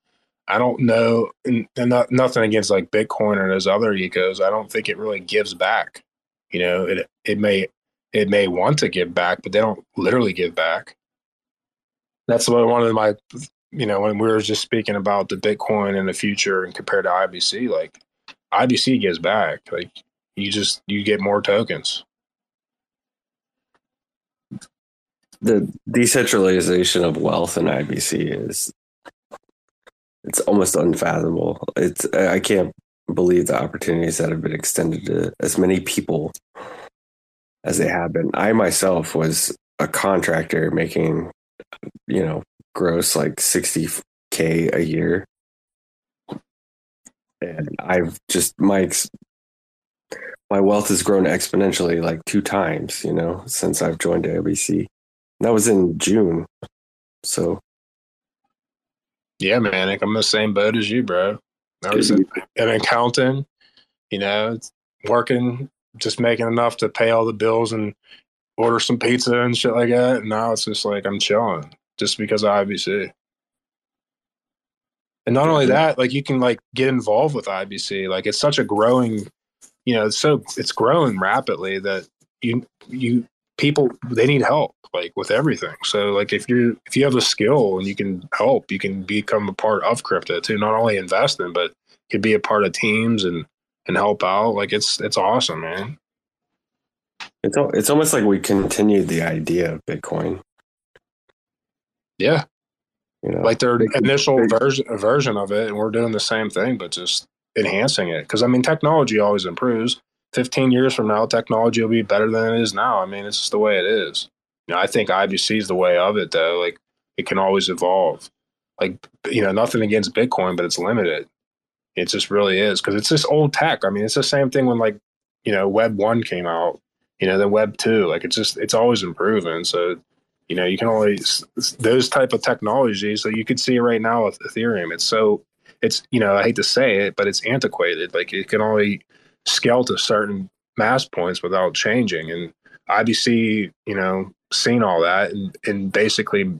I don't know, and, not, nothing against like Bitcoin or those other ecos. I don't think it really gives back. You know, it it may it may want to give back, but they don't literally give back. That's what one of my, you know, when we were just speaking about the Bitcoin in the future and compared to IBC, like IBC gives back. Like you just you get more tokens. the decentralization of wealth in IBC is it's almost unfathomable. It's I can't believe the opportunities that have been extended to as many people as they have been. I myself was a contractor making you know gross like 60k a year and I've just my my wealth has grown exponentially like two times, you know, since I've joined IBC. That was in June. So Yeah, man, like, I'm the same boat as you, bro. I was an accountant, you know, working, just making enough to pay all the bills and order some pizza and shit like that. And now it's just like I'm chilling just because of IBC. And not only that, like you can like get involved with IBC. Like it's such a growing, you know, it's so it's growing rapidly that you you people they need help like with everything. So like if you're if you have a skill and you can help, you can become a part of crypto too. Not only invest in, but you can be a part of teams and and help out. Like it's it's awesome, man. it's it's almost like we continued the idea of Bitcoin. Yeah. You know, Like their initial big- version version of it, and we're doing the same thing, but just enhancing it. Because I mean, technology always improves. 15 years from now, technology will be better than it is now. I mean, it's just the way it is. You know, I think IBC is the way of it, though. Like, it can always evolve. Like, you know, nothing against Bitcoin, but it's limited. It just really is because it's just old tech. I mean, it's the same thing when like, you know, Web one came out. You know, then Web two. Like, it's just it's always improving. So, you know, you can always those type of technologies. that you could see right now with Ethereum. It's so it's you know I hate to say it, but it's antiquated. Like it can only scale to certain mass points without changing. And IBC, you know, seen all that and and basically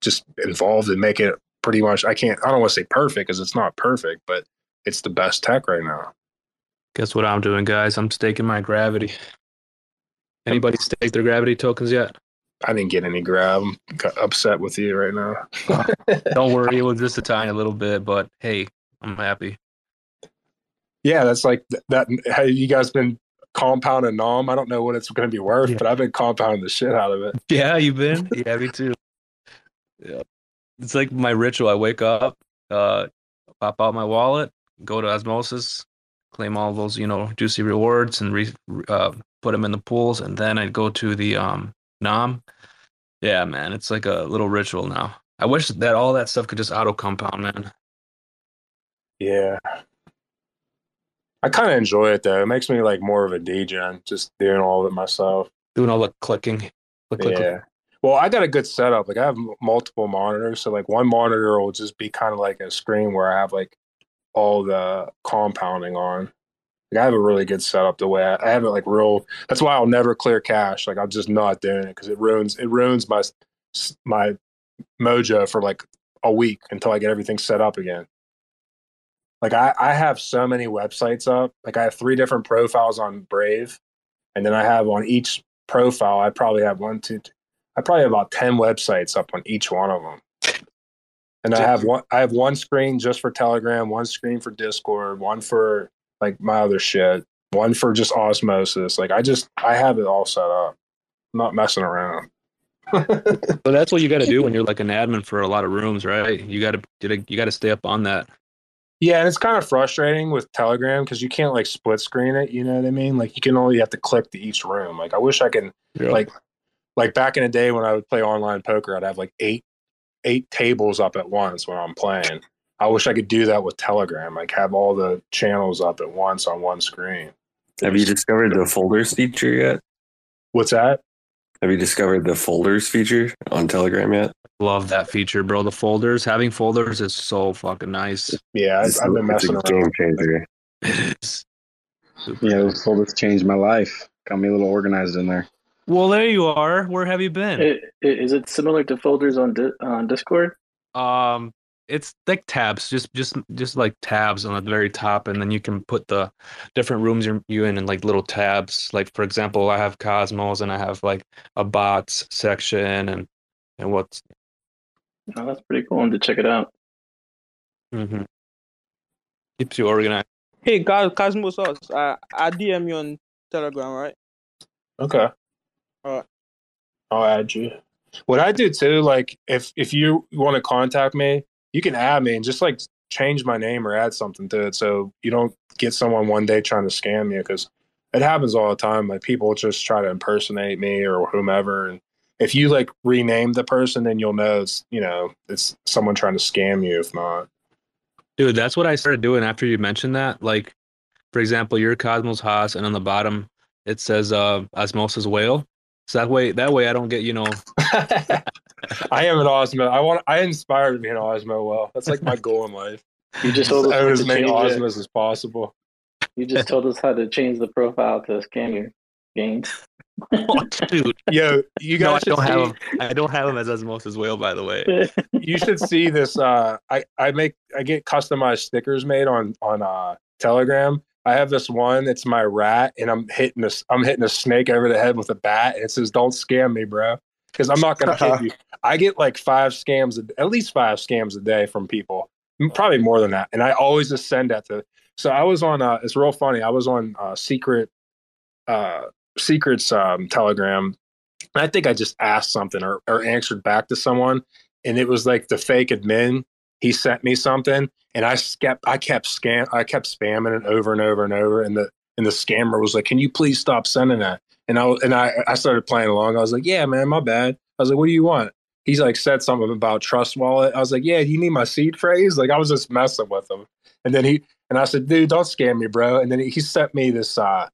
just involved and make it pretty much. I can't. I don't want to say perfect because it's not perfect, but it's the best tech right now. Guess what I'm doing, guys? I'm staking my gravity. Anybody stake their gravity tokens yet? I didn't get any grab. I'm upset with you right now. *laughs* Don't worry, it was *laughs* just a tiny little bit, but hey, I'm happy. Yeah, that's like that. Have you guys been compounding Nom? I don't know what it's going to be worth, Yeah. but I've been compounding the shit out of it. *laughs* Yeah, you've been? Yeah, me too. Yeah. It's like my ritual. I wake up, uh, pop out my wallet, go to Osmosis, claim all those, you know, juicy rewards and re- uh, put them in the pools, and then I go to the um Nom. Yeah, man, it's like a little ritual now. I wish that all that stuff could just auto compound, man. Yeah. I kind of enjoy it though. It makes me like more of a DJ, just doing all of it myself. Doing all the clicking. Click, click, click. Yeah. Well, I got a good setup. Like I have m- multiple monitors, so like one monitor will just be kind of like a screen where I have like all the compounding on. Like I have a really good setup the way I, I have it like real. That's why I'll never clear cache. Like I'm just not doing it because it ruins it ruins my my mojo for like a week until I get everything set up again. Like I, I have so many websites up. Like I have three different profiles on Brave, and then I have on each profile. I probably have one, two, th- I probably have about ten websites up on each one of them. And I have one. I have one screen just for Telegram, one screen for Discord, one for like my other shit, one for just Osmosis. Like I just I have it all set up. I'm not messing around. *laughs* So that's what you got to do when you're like an admin for a lot of rooms, right? You got to you got to stay up on that. Yeah, and it's kind of frustrating with Telegram because you can't like split screen it. You know what I mean? Like you can only have to click to each room. Like I wish I can Yeah. like like back in the day when I would play online poker, I'd have like eight eight tables up at once when I'm playing. I wish I could do that with Telegram. Like have all the channels up at once on one screen. Have you discovered the folders feature yet? What's that? Have you discovered the folders feature on Telegram yet? Love that feature, bro. The folders, having folders is so fucking nice. Yeah, It's, I've, I've been it's messing a around. game changer. *laughs* It is. Yeah, those folders changed my life. Got me a little organized in there. Well, there you are. Where have you been? I- i- Is it similar to folders on Di- on Discord? Um, it's like tabs, just just just like tabs on the very top, and then you can put the different rooms you're you in in like little tabs. Like for example, I have Cosmos, and I have like a bots section, and and what's Oh, that's pretty cool. And to check it out. hmm keeps you organized. Hey, Cos- Cosmos Us, I, I DM you on Telegram, right? Okay. Alright. I'll add you. What I do too, like if if you want to contact me, you can add me and just like change my name or add something to it so you don't get someone one day trying to scam you because it happens all the time. Like people just try to impersonate me or whomever, and if you like rename the person, then you'll know it's you know it's someone trying to scam you. If not, Dude, that's what I started doing after you mentioned that. Like, for example, you're Cosmos Haas, and on the bottom it says uh, Osmosis Whale. So that way, that way I don't get you know. *laughs* *laughs* I am an Osmo. I want. I inspire to be an Osmo. Well, that's like my goal in life. You just told us own how as to many change it. As possible. You just told us how to change the profile to scam your gains. Dude, Yo, you no, I guys don't have him. I don't have him as Osmosis Whale, by the way. you should see this. Uh, I I make I get customized stickers made on on uh, Telegram. I have this one. It's my rat, and I'm hitting this. I'm hitting a snake over the head with a bat, and it says, "Don't scam me, bro," because I'm not gonna *laughs* hit you. I get like five scams, a- at least five scams a day from people, probably more than that, and I always just send that to. So I was on. Uh, it's real funny. I was on uh, secret, uh, secrets um, Telegram, and I think I just asked something or, or answered back to someone, and it was like the fake admin. He sent me something, and I kept I kept scam I kept spamming it over and over and over, and the and the scammer was like, "Can you please stop sending that?" And I and I I started playing along. I was like, "Yeah, man, my bad." I was like, "What do you want?" He's like said something about trust wallet. I was like, "Yeah, you need my seed phrase?" Like I was just messing with him. And then he and I said, "Dude, don't scam me, bro." And then he sent me this. uh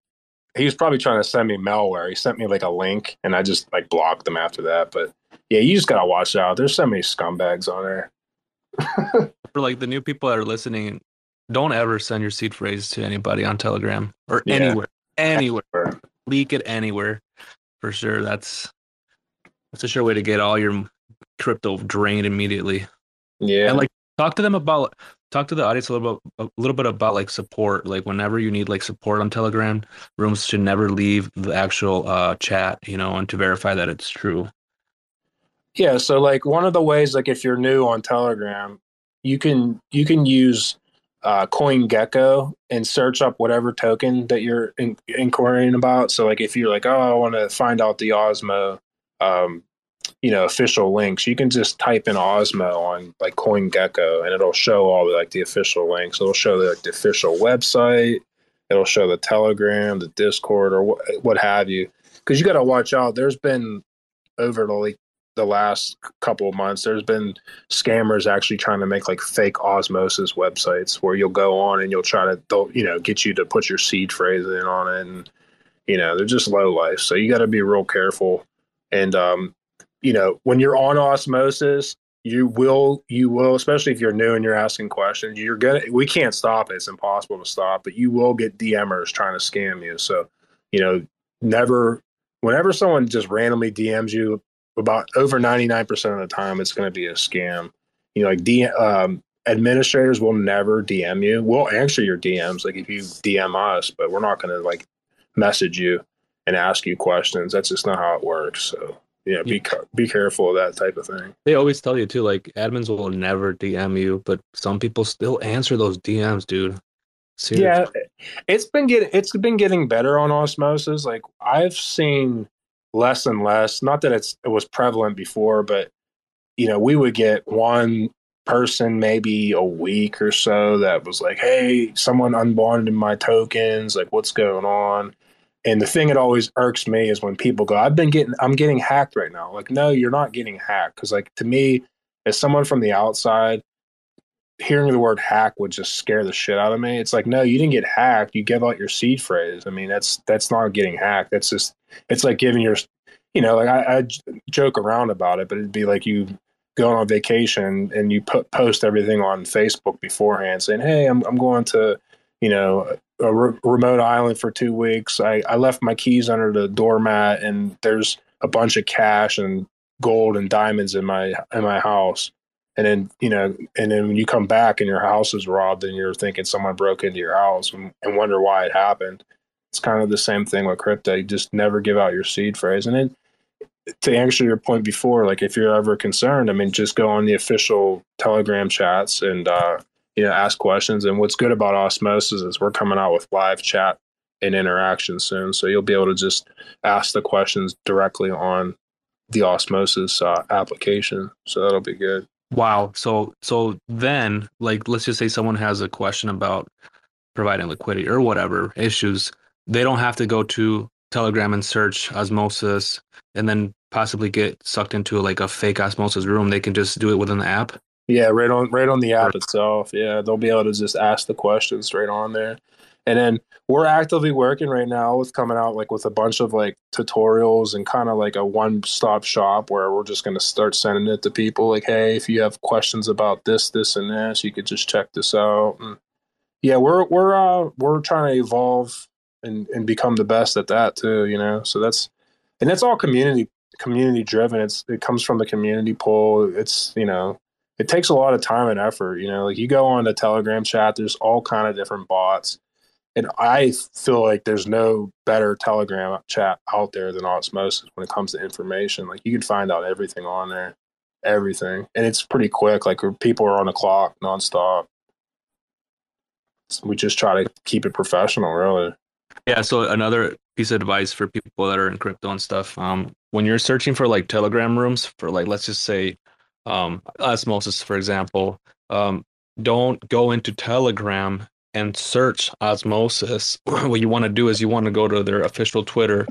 He was probably trying to send me malware. He sent me like a link, and I just like blocked them after that. But yeah, you just gotta watch out. There's so many scumbags on there. *laughs* For like the new people that are listening, don't ever send your seed phrase to anybody on Telegram or Yeah. anywhere. Anywhere. Leak it anywhere. For sure. That's that's a sure way to get all your crypto drained immediately. Yeah. And like talk to them about talk to the audience a little bit a little bit about like support. Like whenever you need like support on Telegram, rooms should never leave the actual uh chat, you know, and to verify that it's true. Yeah, so like one of the ways, like if you're new on Telegram, you can you can use uh, CoinGecko and search up whatever token that you're in, inquiring about. So like if you're like, oh, I want to find out the Osmo, um, you know, official links, you can just type in Osmo on like CoinGecko, and it'll show all the like the official links. It'll show the, like the official website. It'll show the Telegram, the Discord, or what what have you. Because you got to watch out. There's been over the like the last couple of months, there's been scammers actually trying to make like fake osmosis websites where you'll go on and you'll try to, they'll, you know, get you to put your seed phrase in on it. And, you know, they're just low life. So you got to be real careful. And, um, you know, when you're on osmosis, you will, you will, especially if you're new and you're asking questions, you're gonna, we can't stop it. It's impossible to stop, but you will get DMers trying to scam you. So, you know, never, whenever someone just randomly DMs you, about over 99% of the time it's going to be a scam you know like D, um, administrators will never dm you we'll answer your dms like if you dm us but we're not going to like message you and ask you questions that's just not how it works so yeah be be careful of that type of thing They always tell you too, like admins will never DM you, but some people still answer those DMs, dude. Seriously. Yeah, it's been getting it's been getting better on osmosis. Like I've seen less and less. Not that it's it was prevalent before, but you know, we would get one person maybe a week or so that was like, "Hey, someone unbonded my tokens. Like, what's going on?" And the thing that always irks me is when people go, "I've been getting, I'm getting hacked right now." Like, no, you're not getting hacked because, like, to me, as someone from the outside, hearing the word hack would just scare the shit out of me. It's like, no, you didn't get hacked. You gave out your seed phrase. I mean, that's that's not getting hacked. That's just it's like giving your, you know, like I joke around about it, but it'd be like you going on vacation and you put post everything on Facebook beforehand, saying, hey, I'm I'm going to, you know. A re- remote island for two weeks. I, I left my keys under the doormat, and there's a bunch of cash and gold and diamonds in my in my house and then you know and then when you come back and your house is robbed and you're thinking someone broke into your house and, and wonder why it happened it's kind of the same thing with crypto. You just never give out your seed phrase. And then to answer your point before like if you're ever concerned i mean just go on the official telegram chats and uh you know ask questions. And what's good about osmosis is we're coming out with live chat and interaction soon. So you'll be able to just ask the questions directly on the osmosis uh, application. So that'll be good Wow. So so then like let's just say someone has a question about providing liquidity or whatever issues, they don't have to go to Telegram and search osmosis and then possibly get sucked into like a fake osmosis room. They can just do it within the app. Yeah, right on right on the app itself. Yeah, they'll be able to just ask the questions straight on there. And then we're actively working right now with coming out like with a bunch of like tutorials and kind of like a one-stop shop where we're just going to start sending it to people like, hey, if you have questions about this, this, and this, you could just check this out. And yeah, we're we're uh we're trying to evolve and and become the best at that too. You know, so that's and that's all community community driven. It's it comes from the community pool. It's you know it takes a lot of time and effort. You know, like you go on the Telegram chat, there's all kind of different bots, and I feel like there's no better Telegram chat out there than Osmosis when it comes to information. Like you can find out everything on there, everything, and it's pretty quick. Like people are on the clock nonstop. We just try to keep it professional, really. Yeah, so another piece of advice for people that are in crypto and stuff, um, when you're searching for like Telegram rooms for like let's just say um, osmosis, for example, um, don't go into Telegram and search Osmosis, *clears throat* what you want to do is you want to go to their official Twitter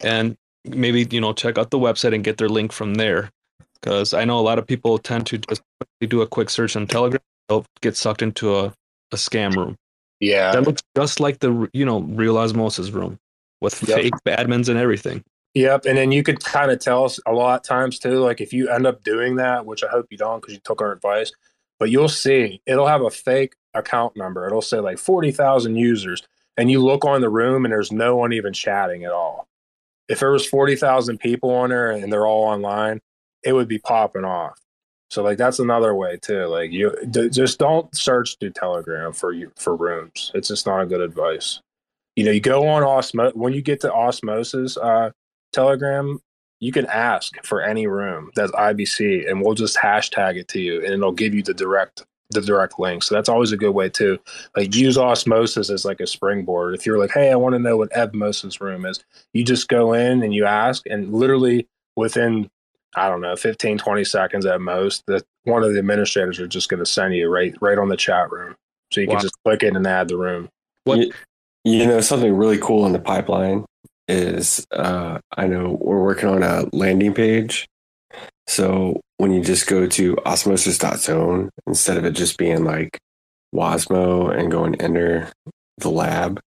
and maybe you know check out the website and get their link from there. Because I know a lot of people tend to just do a quick search on Telegram, they'll get sucked into a, a scam room. Yeah, that looks just like the you know real Osmosis room with Yep. fake admins and everything. Yep, and then you could kind of tell us a lot of times too. Like if you end up doing that, which I hope you don't, because you took our advice, but you'll see it'll have a fake account number. It'll say like forty thousand users, and you look on the room and there's no one even chatting at all. If there was forty thousand people on there and they're all online, it would be popping off. So like that's another way too. Like you d- just don't search through Telegram for you for rooms. It's just not a good advice. You know, you go on Osmo when you get to Osmosis uh, Telegram, you can ask for any room that's IBC, and we'll just hashtag it to you, and it'll give you the direct the direct link. So that's always a good way too. Like use Osmosis as like a springboard. If you're like, hey, I want to know what Evmos's room is, you just go in and you ask, and literally within I don't know, 15, 20 seconds at most, that one of the administrators are just going to send you right right on the chat room. So you Wow. can just click it and add the room. You, you know, something really cool in the pipeline is uh, I know we're working on a landing page. So when you just go to osmosis.zone, instead of it just being like Wasmo and go and enter the lab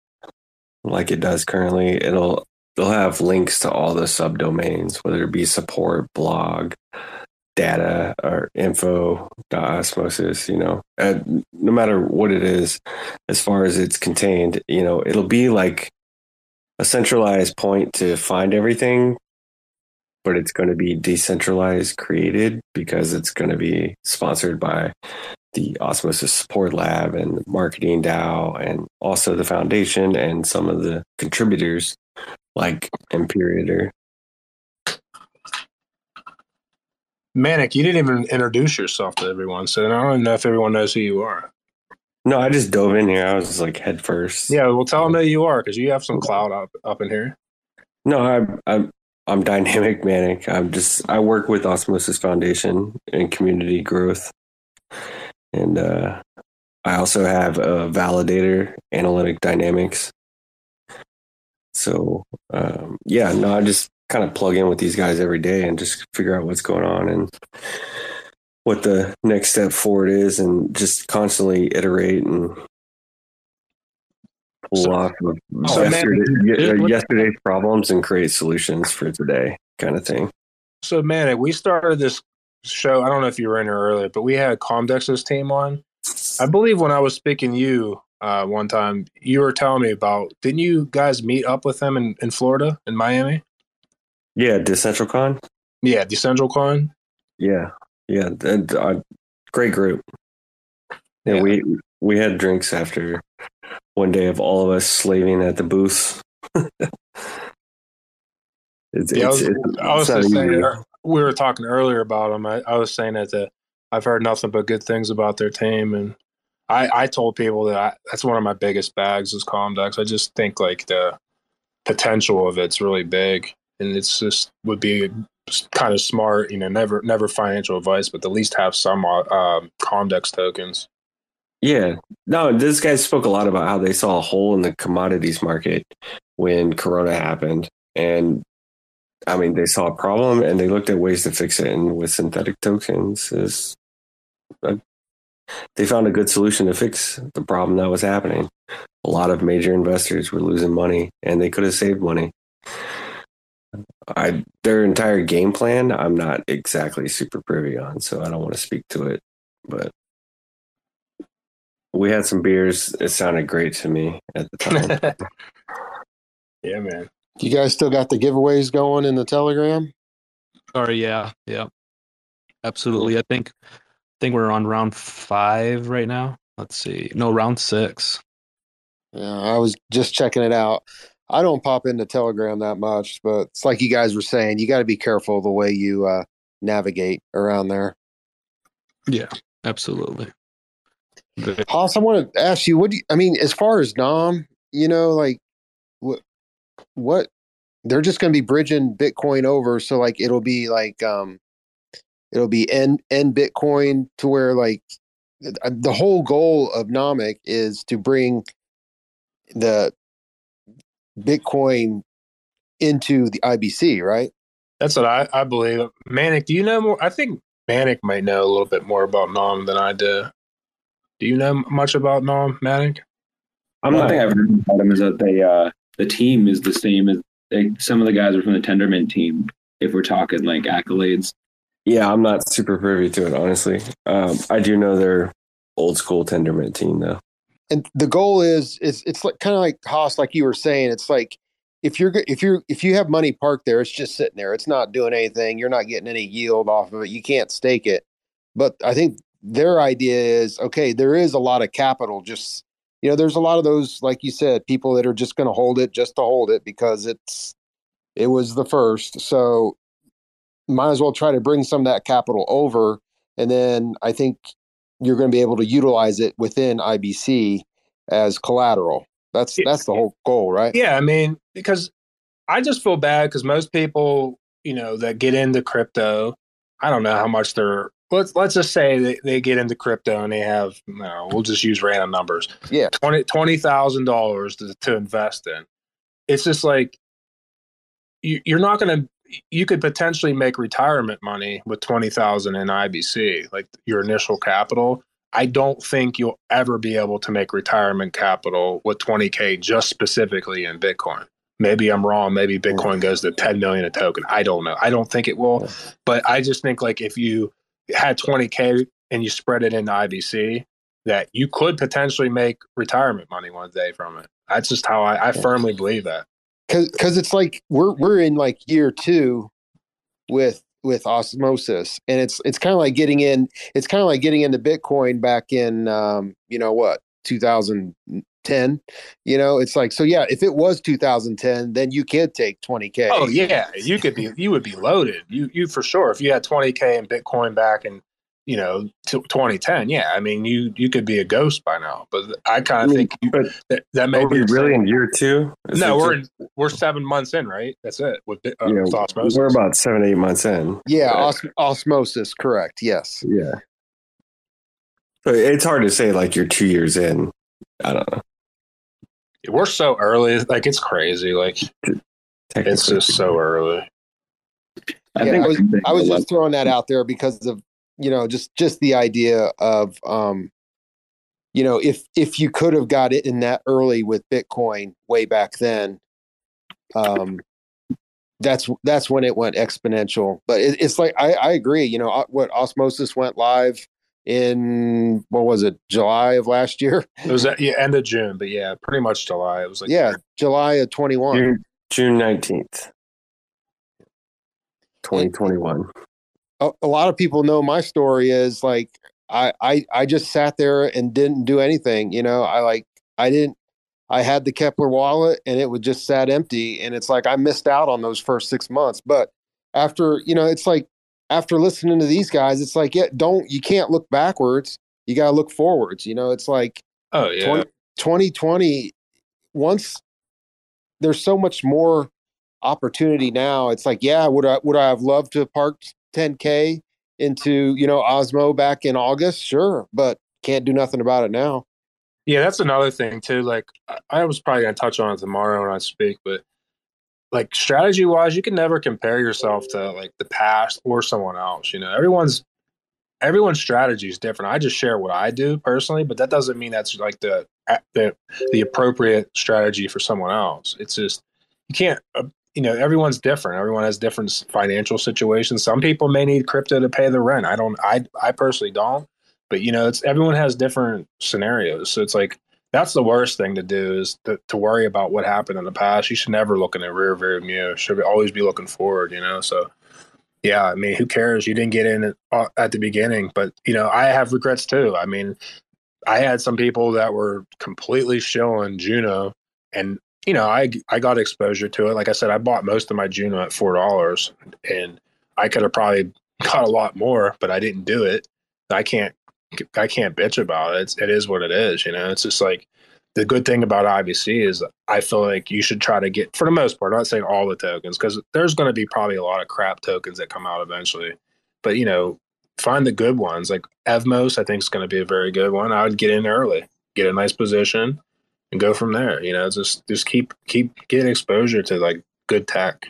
like it does currently, it'll they'll have links to all the subdomains, whether it be support, blog, data, or info osmosis, you know, uh, no matter what it is, as far as it's contained, you know, it'll be like a centralized point to find everything, but it's going to be decentralized created because it's going to be sponsored by the Osmosis Support Lab and Marketing DAO and also the foundation and some of the contributors like Imperator. Manic, you didn't even introduce yourself to everyone, so I don't even know if everyone knows who you are. No, I just dove in here. I was like head first. Yeah, well, tell them who you are because you have some cloud up up in here. No, I'm I'm I'm dynamic *laughs* manic. I'm just I work with Osmosis Foundation and community growth, and uh, I also have a validator, Analytic Dynamics. So um, yeah, no, I just kind of plug in with these guys every day and just figure out what's going on and what the next step forward is, and just constantly iterate and pull off of So, yesterday, it- ye- yesterday's problems and create solutions for today, kind of thing. So, man, we started this show. I don't know if you were in here earlier, but we had Comdex's team on. I believe when I was speaking to you uh, one time, you were telling me about. Didn't you guys meet up with them in, in Florida, in Miami? Yeah, DecentralCon. Yeah, DecentralCon. Yeah, yeah, and, uh, great group. Yeah, we we had drinks after one day of all of us slaving at the booth. *laughs* it's, Yeah, I was, it's- I was it's just saying, er, we were talking earlier about them. I, I was saying that the, I've heard nothing but good things about their team, and I, I told people that I, that's one of my biggest bags is Comdex. I just think like the potential of it's really big, and it's just would be kind of smart, you know, never never financial advice, but at least have some uh, um, Comdex tokens. Yeah. No, this guy spoke a lot about how they saw a hole in the commodities market when Corona happened. And I mean, they saw a problem and they looked at ways to fix it. And with synthetic tokens, is a, they found a good solution to fix the problem that was happening. A lot of major investors were losing money and they could have saved money. I their entire game plan, I'm not exactly super privy on, so I don't want to speak to it. But we had some beers. It sounded great to me at the time. *laughs* Yeah, man. You guys still got the giveaways going in the Telegram? Sorry, yeah, yeah, absolutely. I think I think we're on round five right now. Let's see, no, round six. Yeah, I was just checking it out. I don't pop into Telegram that much, but it's like you guys were saying, you got to be careful the way you uh, navigate around there. Yeah, absolutely. Haas, I want to ask you, what do you, I mean, as far as Nom, you know, like what, what, they're just going to be bridging Bitcoin over. So like, it'll be like, um, it'll be N, N Bitcoin to where like the whole goal of Nomic is to bring the Bitcoin into the IBC, right? That's what I, I believe. Manic, do you know more? I think Manic might know a little bit more about Nom than I do. Do you know much about Nom Manic? I'm One think I've heard about them is that they uh, the team is the same as they, some of the guys are from the Tendermint team. If we're talking like accolades, yeah, I'm not super privy to it honestly. Um, I do know they're old school Tendermint team though. And the goal is is it's like kind of like Haas, like you were saying. It's like if you're if you're if you have money parked there, it's just sitting there. It's not doing anything. You're not getting any yield off of it. You can't stake it. But I think their idea is okay. There is a lot of capital. Just you know, there's a lot of those, like you said, people that are just going to hold it just to hold it because it's it was the first. So might as well try to bring some of that capital over, and then I think you're going to be able to utilize it within IBC as collateral. That's that's the whole goal, right? Yeah, I mean, because I just feel bad because most people, you know, that get into crypto, I don't know how much they're. Let's let's just say they, they get into crypto and they have, no, we'll just use random numbers. Yeah, twenty twenty thousand dollars to to invest in. It's just like you, you're not going to. You could potentially make retirement money with twenty thousand in IBC, like your initial capital I don't think you'll ever be able to make retirement capital with 20K just specifically in Bitcoin. Maybe I'm wrong. Maybe Bitcoin goes to 10 million a token. I don't know. I don't think it will. But I just think like if you had 20K and you spread it into IBC, that you could potentially make retirement money one day from it. That's just how I, I firmly believe that. Cause, cause it's like we're we're in like year two with with osmosis and it's it's kind of like getting in it's kind of like getting into bitcoin back in um you know what 2010 you know it's like so yeah if it was 2010 then you could take 20k oh yeah you could be you would be loaded you you for sure if you had 20k in bitcoin back in you know, t- 2010. Yeah, I mean, you you could be a ghost by now, but I kind of think you, that that may be really in year two. Is no, we're in, we're seven months in, right? That's it with, uh, yeah, with osmosis. We're about seven eight months in. Yeah, os- osmosis, correct? Yes. Yeah. But it's hard to say like you're two years in. I don't know. We're so early, like it's crazy. Like it's just so early. I, yeah, think I was, I was just throwing that out there because of you know just just the idea of um you know if if you could have got it in that early with bitcoin way back then um that's that's when it went exponential but it, it's like I, I agree you know what osmosis went live in what was it july of last year it was at yeah, end of june but yeah pretty much july it was like yeah july of 21 june, june 19th 2021 a, a lot of people know my story is like I, I I just sat there and didn't do anything. You know, I like I didn't I had the Keplr wallet and it was just sat empty. And it's like I missed out on those first six months. But after, you know, it's like after listening to these guys, it's like, yeah, don't you can't look backwards. You gotta look forwards. You know, it's like oh yeah 20, 2020, once there's so much more opportunity now. It's like, yeah, would I would I have loved to have parked 10k into you know Osmo back in August, sure, but can't do nothing about it now. Yeah, that's another thing too. Like I was probably gonna touch on it tomorrow when I speak, but like strategy wise, you can never compare yourself to like the past or someone else. You know, everyone's everyone's strategy is different. I just share what I do personally, but that doesn't mean that's like the the the appropriate strategy for someone else. It's just you can't uh, you know everyone's different everyone has different financial situations some people may need crypto to pay the rent i don't i i personally don't but you know it's everyone has different scenarios so it's like that's the worst thing to do is to, to worry about what happened in the past. You should never look in the rear view mirror. Should always be looking forward you know? So yeah i mean who cares? You didn't get in at, uh, at the beginning but you know i have regrets too. I mean i had some people that were completely shilling juno and you know, I I got exposure to it. Like I said, I bought most of my Juno at four dollars, and I could have probably *laughs* got a lot more, but I didn't do it. I can't I can't bitch about it. It's, it is what it is. You know, it's just like the good thing about IBC is I feel like you should try to get for the most part. I'm not saying all the tokens because there's going to be probably a lot of crap tokens that come out eventually, but you know, find the good ones. Like Evmos, I think is going to be a very good one. I would get in early, get a nice position, and go from there. You know, just just keep keep getting exposure to like good tech.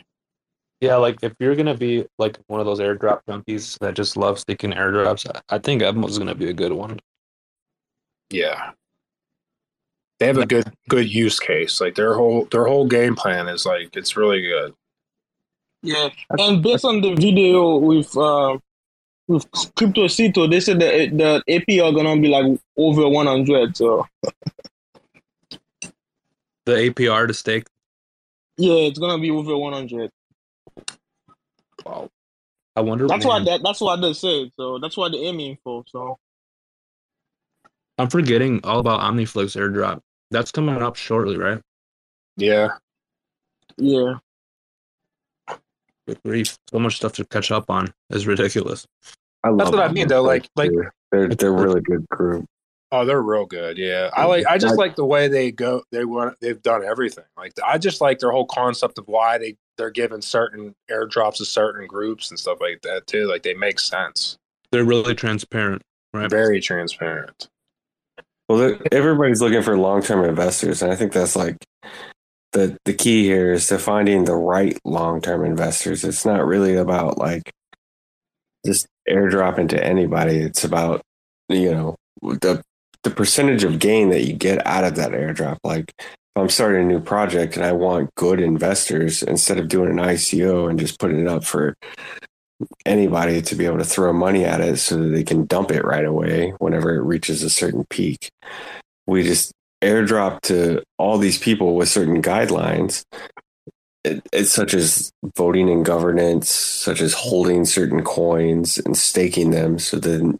Yeah, like if you're gonna be like one of those airdrop junkies that just love sticking airdrops, I- I think Evmos is gonna be a good one. Yeah. They have a good good use case. Like their whole their whole game plan is like it's really good. Yeah, and based on the video with uh, with Crypto Cito, they said that the APR gonna be like over one hundred. So The APR to stake. yeah, it's gonna be over one hundred. Wow. I wonder. That's man, what that, that's what they said. So that's what they're aiming for. So I'm forgetting all about OmniFlix airdrop. That's coming up shortly, right? Yeah. yeah, Good grief. So much stuff to catch up on is ridiculous. I That's love what I mean though. Like like they're they're really good group. oh, they're real good. Yeah. I like I just like the way they go they want they've done everything. Like I just like their whole concept of why they they're giving certain airdrops to certain groups and stuff like that too. Like they make sense. They're really transparent, right? Very transparent. Well, everybody's looking for long-term investors, and I think that's like the the key here is to finding the right long-term investors. It's not really about like just airdropping to anybody. It's about you know the the percentage of gain that you get out of that airdrop. Like if I'm starting a new project and I want good investors, instead of doing an ICO and just putting it up for anybody to be able to throw money at it so that they can dump it right away whenever it reaches a certain peak. We just airdrop to all these people with certain guidelines. It, it's such as voting in governance, such as holding certain coins and staking them. So then,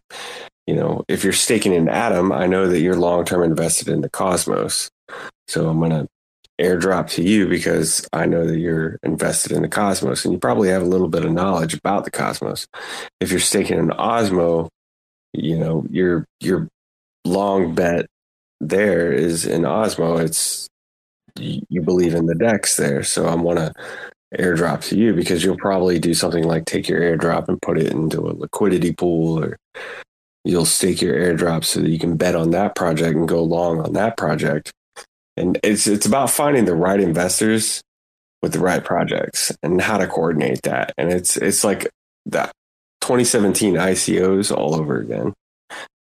you know, if you're staking in Atom, I know that you're long term invested in the Cosmos. So I'm going to airdrop to you because I know that you're invested in the Cosmos and you probably have a little bit of knowledge about the Cosmos. If you're staking in Osmo, you know, your your long bet there is in Osmo. It's you you believe in the DEX there, so I'm going to airdrop to you because you'll probably do something like take your airdrop and put it into a liquidity pool or you'll stake your airdrop so that you can bet on that project and go long on that project and it's it's about finding the right investors with the right projects and how to coordinate that. And it's it's like that 2017 ICOs all over again.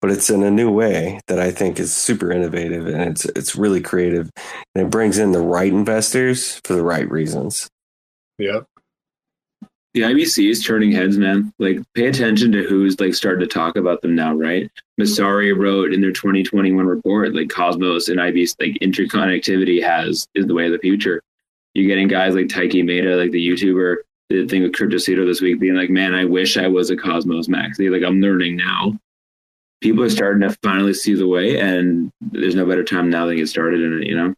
But it's in a new way that I think is super innovative and it's it's really creative. And it brings in the right investors for the right reasons. Yep. The IBC is turning heads, man. Like, pay attention to who's like starting to talk about them now, right? Messari wrote in their 2021 report, like Cosmos and IBC, like interconnectivity has is the way of the future. You're getting guys like Taiki Maeda, like the YouTuber, the thing with Cryptocito this week, being like, "Man, I wish I was a Cosmos maxi." Like, I'm learning now. People are starting to finally see the way, and there's no better time now than get started in it. You know.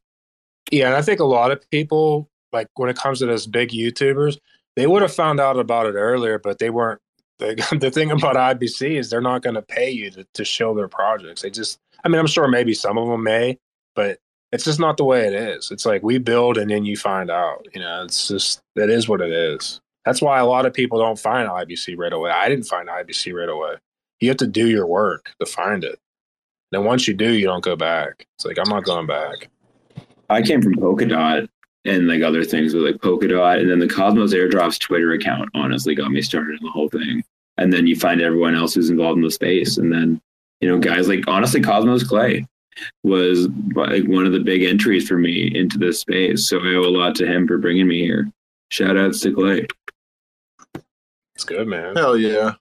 Yeah, and I think a lot of people, like when it comes to those big YouTubers, they would have found out about it earlier, but they weren't. *laughs* The, the thing about IBC is they're not going to pay you to, to show their projects. They just, I mean, I'm sure maybe some of them may, but it's just not the way it is. It's like we build and then you find out. You know, it's just, that is what it is. That's why a lot of people don't find IBC right away. I didn't find IBC right away. You have to do your work to find it. Then once you do, you don't go back. It's like, I'm not going back. I came from Polkadot and like other things with like Polkadot, and then the Cosmos Airdrops Twitter account honestly got me started in the whole thing. And then you find everyone else who's involved in the space, and then you know guys like honestly Cosmos Clay was like one of the big entries for me into this space. So I owe a lot to him for bringing me here. Shout outs to Clay. It's good, man. Hell yeah.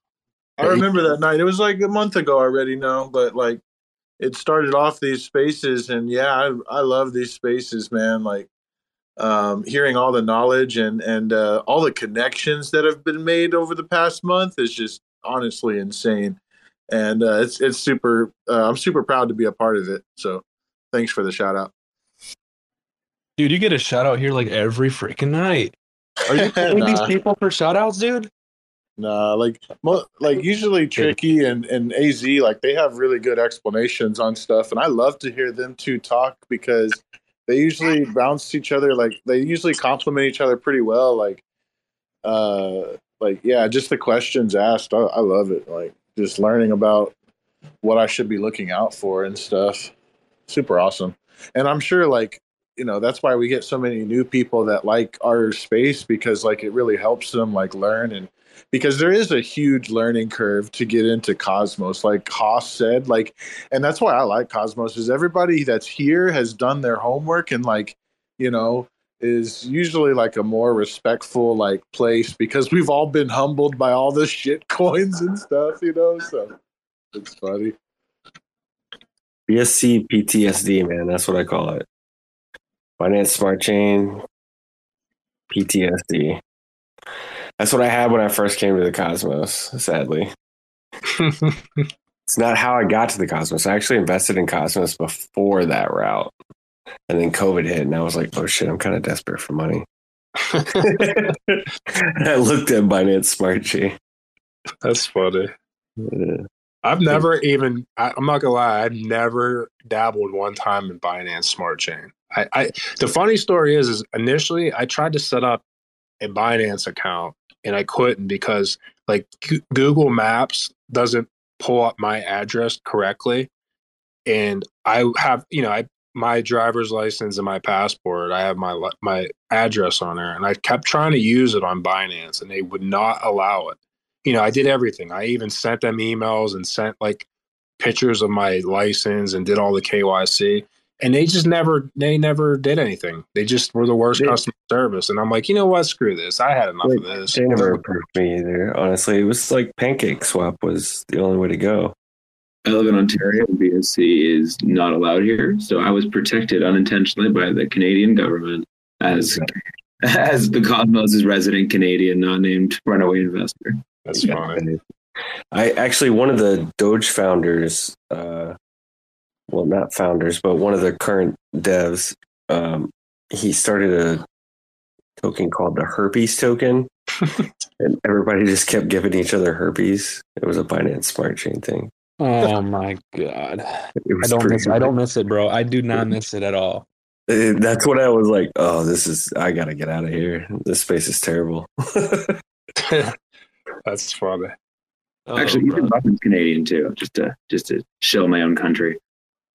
I remember that night. It was like a month ago already now, but like it started off these spaces and yeah, I I love these spaces, man. Like um hearing all the knowledge and and uh all the connections that have been made over the past month is just honestly insane. And uh it's it's super uh, I'm super proud to be a part of it. So thanks for the shout out. Dude, you get a shout out here like every freaking night. Are you *laughs* paying these people for shout outs, dude? Nah, like mo- like usually tricky and and Az like they have really good explanations on stuff, and I love to hear them two talk because they usually bounce each other like they usually compliment each other pretty well. Like, uh, like yeah, just the questions asked, I, I love it. Like just learning about what I should be looking out for and stuff. Super awesome. And I'm sure like, you know, that's why we get so many new people that like our space because like it really helps them like learn and because there is a huge learning curve to get into Cosmos, like Haas said. Like, and that's why I like Cosmos is everybody that's here has done their homework and like, you know, is usually like a more respectful like place because we've all been humbled by all the shit *laughs* coins and stuff, you know. So it's funny. BSC PTSD, man. That's what I call it. Binance Smart Chain PTSD. That's what I had when I first came to the Cosmos, sadly. it's not how I got to the Cosmos. I actually invested in Cosmos before that route. And then COVID hit, and I was like, oh shit, I'm kind of desperate for money. *laughs* I looked at Binance Smart Chain. That's funny. I've never even. I, I'm not gonna lie. I've never dabbled one time in Binance Smart Chain. I, I the funny story is, is initially I tried to set up a Binance account and I couldn't because like Google Maps doesn't pull up my address correctly, and I have you know I my driver's license and my passport. I have my my address on there, and I kept trying to use it on Binance, and they would not allow it. You know, I did everything. I even sent them emails and sent like pictures of my license and did all the KYC, and they just never they never did anything. They just were the worst They- customer service, and I'm like, you know what? Screw this. I had enough of this. They never approved me either. Honestly, it was like Pancake Swap was the only way to go. I live in Ontario. and BSC is not allowed here, so I was protected unintentionally by the Canadian government as *laughs* as the Cosmos' resident Canadian, not named runaway investor. That's fine. I actually one of the Doge founders, uh, well, not founders, but one of the current devs, um, he started a token called the herpes token, *laughs* and everybody just kept giving each other herpes. It was a Binance Smart Chain thing. Oh my god. It I don't pretty miss I don't miss it, bro. I do not miss it at all. Uh, That's what I was like. Oh, this is. I gotta get out of here. This space is terrible. *laughs* *laughs* That's funny. Oh, Actually, bro. Ethan Buchman's Canadian too, just to just to shill my own country.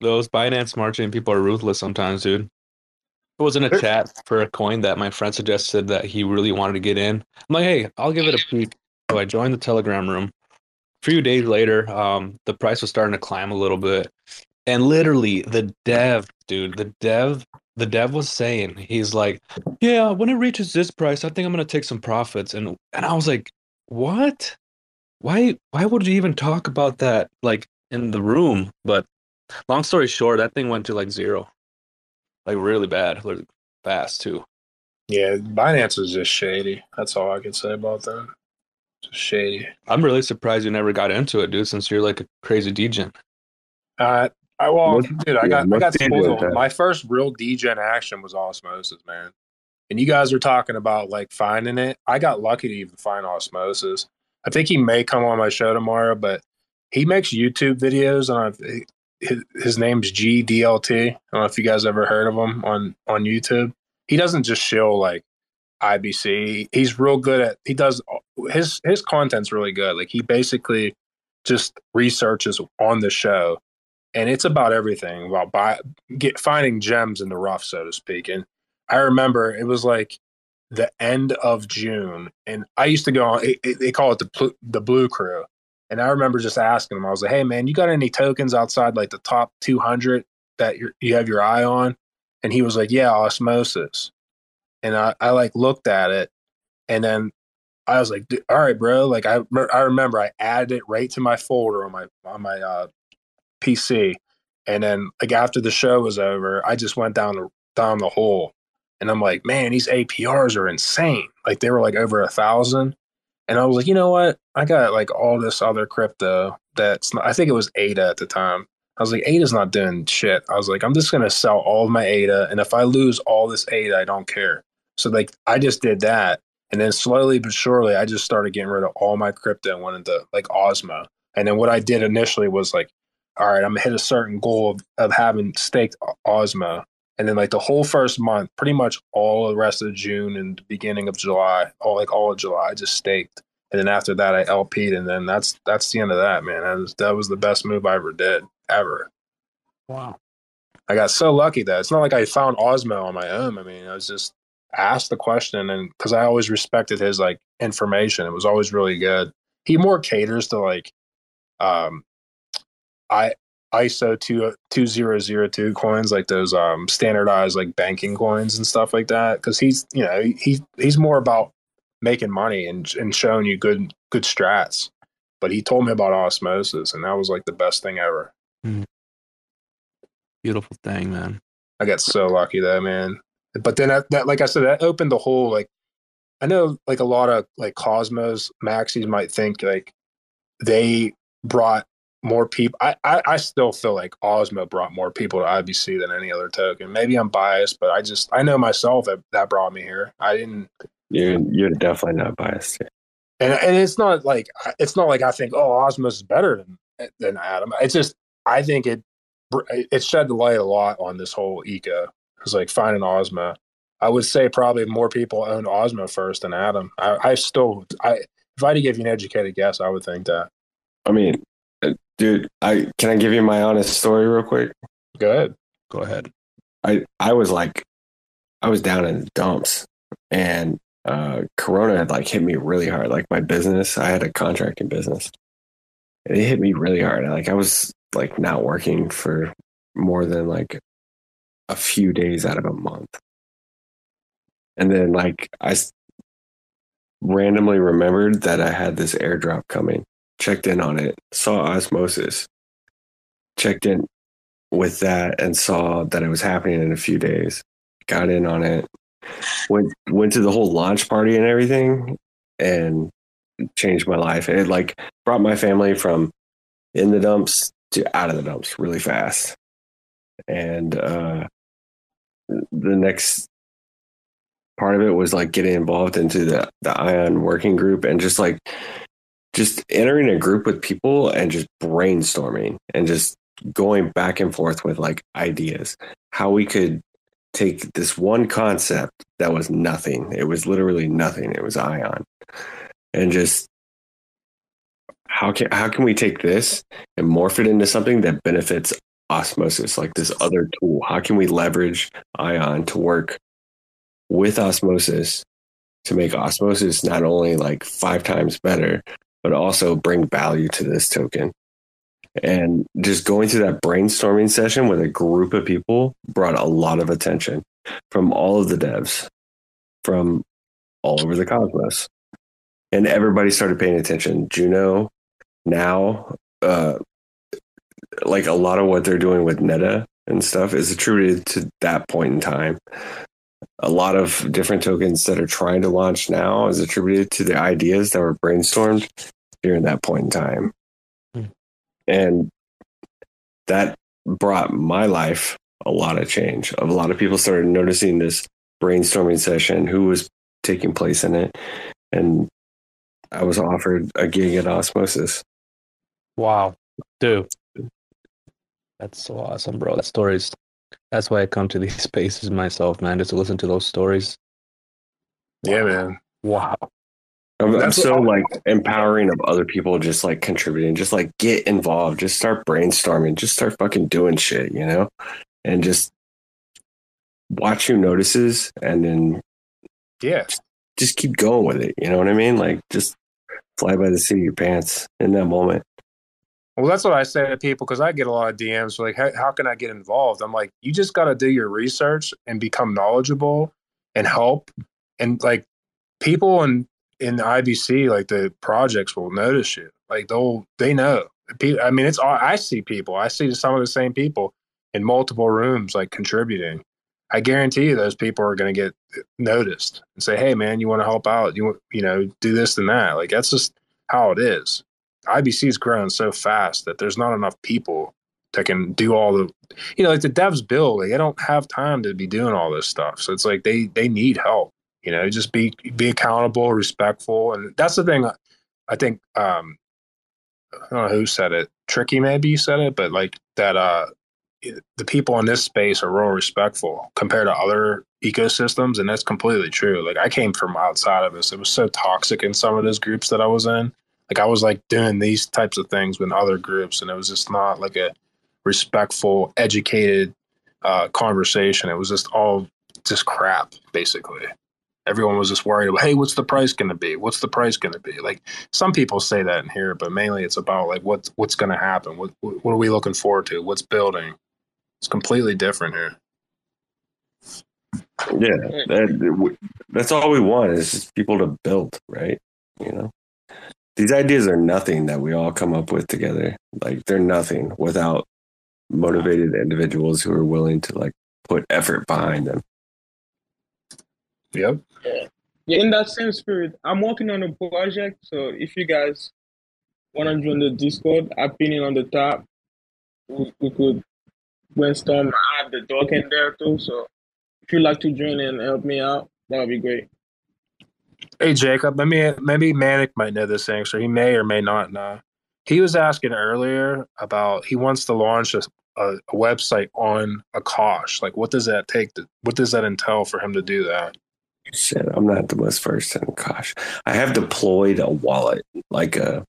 Those Binance Smart Chain people are ruthless sometimes, dude. It was in a chat for a coin that my friend suggested that he really wanted to get in. I'm like, hey, I'll give it a peek. So I joined the Telegram room. A few days later, um, the price was starting to climb a little bit. And literally the dev, dude, the dev, the dev was saying, he's like, Yeah, when it reaches this price, I think I'm gonna take some profits. And and I was like, What? Why why would you even talk about that like in the room? But long story short, that thing went to like zero. Like really bad, like fast too. Yeah, Binance is just shady. That's all I can say about that. Just shady. I'm really surprised you never got into it, dude, since you're like a crazy degen. Uh, I well, Most- dude, I got I got spoiled. My first real degen action was osmosis, man. And you guys are talking about like finding it. I got lucky to even find osmosis. I think he may come on my show tomorrow, but he makes YouTube videos. And I don't know if his, his name's GDLT. I don't know if you guys ever heard of him on on YouTube. He doesn't just show like IBC. He's real good at. He does his his content's really good. Like he basically just researches on the show, and it's about everything about buy, get finding gems in the rough, so to speak. And I remember it was like the end of June, and I used to go on. They call it the the Blue Crew, and I remember just asking him. I was like, "Hey, man, you got any tokens outside like the top 200 that you have your eye on?" And he was like, "Yeah, Osmosis." And I, I like looked at it, and then I was like, "Dude, "All right, bro." Like I I remember I added it right to my folder on my on my uh, PC, and then like after the show was over, I just went down the down the hole, and I'm like, man, these APRs are insane. Like they were like over a thousand, and I was like, you know what? I got like all this other crypto that's not, I think it was ADA at the time. I was like, ADA's not doing shit. I was like, I'm just gonna sell all of my ADA, and if I lose all this ADA, I don't care. So like I just did that, and then slowly but surely, I just started getting rid of all my crypto and went into like Osmo. And then what I did initially was like, all right, I'm gonna hit a certain goal of, of having staked Osmo. And then like the whole first month, pretty much all the rest of June and the beginning of July, all like all of July, I just staked. and then after that I LP'd, and then that's that's the end of that, man. That was, that was the best move I ever did ever. Wow. I got so lucky that it's not like I found Osmo on my own. I mean, I was just asked the question, and because I always respected his like information, it was always really good. He more caters to like, um, I ISO two two zero zero two coins, like those um standardized like banking coins and stuff like that. Because he's you know he he's more about making money and and showing you good good strats. But he told me about osmosis, and that was like the best thing ever. Beautiful thing, man. I got so lucky though, man. But then that, that like I said, that opened the whole like I know like a lot of like Cosmos maxis might think like they brought more people. I, I I still feel like Osmo brought more people to IBC than any other token. Maybe I'm biased, but I just I know myself that that brought me here. I didn't. You're you're definitely not biased. And and it's not like it's not like I think oh Osmos is better than than Atom. It's just I think it it shed the light a lot on this whole eco. It's like finding Osmo. I would say probably more people own Osmo first than Atom. I, I still, I if I had to give you an educated guess, I would think that. I mean, dude, I can I give you my honest story real quick? Go ahead. Go ahead. I I was like, I was down in the dumps, and uh, Corona had like hit me really hard. Like my business, I had a contracting business. It hit me really hard. Like I was like not working for more than like a few days out of a month. And then like i randomly remembered that I had this airdrop coming, checked in on it, saw osmosis, checked in with that and saw that it was happening in a few days. Got in on it, went went to the whole launch party and everything, and changed my life. It like brought my family from in the dumps to out of the dumps really fast. And uh, the next part of it was like getting involved into the the Ion working group and just like just entering a group with people and just brainstorming and just going back and forth with like ideas. How we could take this one concept that was nothing it was literally nothing it was ion and just how can how can we take this and morph it into something that benefits osmosis like this other tool? How can we leverage ion to work with osmosis to make osmosis not only like five times better but also bring value to this token. And just going through that brainstorming session with a group of people brought a lot of attention from all of the devs from all over the cosmos. And everybody started paying attention. Juno now uh like a lot of what they're doing with neta and stuff is attributed to that point in time a lot of different tokens that are trying to launch now is attributed to the ideas that were brainstormed during that point in time. Hmm. And that brought my life a lot of change. A lot of people started noticing this brainstorming session who was taking place in it and i was offered a gig at osmosis. Wow, dude, that's so awesome, bro. That stories. That's why I come to these *laughs* spaces myself, man, just to listen to those stories. Yeah, man. Wow. I'm, I'm That's so what- like empowering of other people, just like contributing, just like get involved, just start brainstorming, just start fucking doing shit, you know, and just watch who notices, and then Yeah. just keep going with it. You know what I mean? Like just fly by the seat of your pants in that moment. Well, that's what I say to people because I get a lot of DMs like, how, how can I get involved? I'm like, you just got to do your research and become knowledgeable and help. And like people in, in the IBC, like the projects will notice you. Like they'll, they know. I mean, it's, all I see people, I see some of the same people in multiple rooms, like contributing. I guarantee you those people are going to get eh, noticed and say, Hey man, you want to help out? You want, you know, do this and that. Like that's just how it is. IBC's grown so fast that there's not enough people that can do all the, you know, like the devs build, like, they don't have time to be doing all this stuff. So it's like they they need help. You know, just be be accountable, respectful, and that's the thing. I think um, I don't know who said it. Tricky maybe you said it, but like that. uh the people in this space are real respectful compared to other ecosystems, and that's completely true. Like I came from outside of this; it was so toxic in some of those groups that I was in. Like I was like doing these types of things with other groups, and it was just not like a respectful, educated uh, conversation. It was just all just crap, basically. Everyone was just worried about, hey, what's the price going to be? What's the price going to be? Like some people say that in here, but mainly it's about like what's what's going to happen. What what are we looking forward to? What's building? It's completely different here. Yeah, that, that's all we want is people to build, right? You know, these ideas are nothing that we all come up with together. Like they're nothing without motivated individuals who are willing to like put effort behind them. Yep. Yeah, in that same spirit, I'm working on a project. So if you guys want to join the Discord, I pin it on the top. We, we could brainstorm. I have the dog in there too. So if you'd like to join and help me out, that would be great. Hey Jacob, let me maybe Manic might know this answer. He may or may not know. He was asking earlier about he wants to launch a, a, a website on Akash. Like, what does that take? To, what does that entail for him to do that? Shit, I'm not the most versed in Akash. I have deployed a wallet like a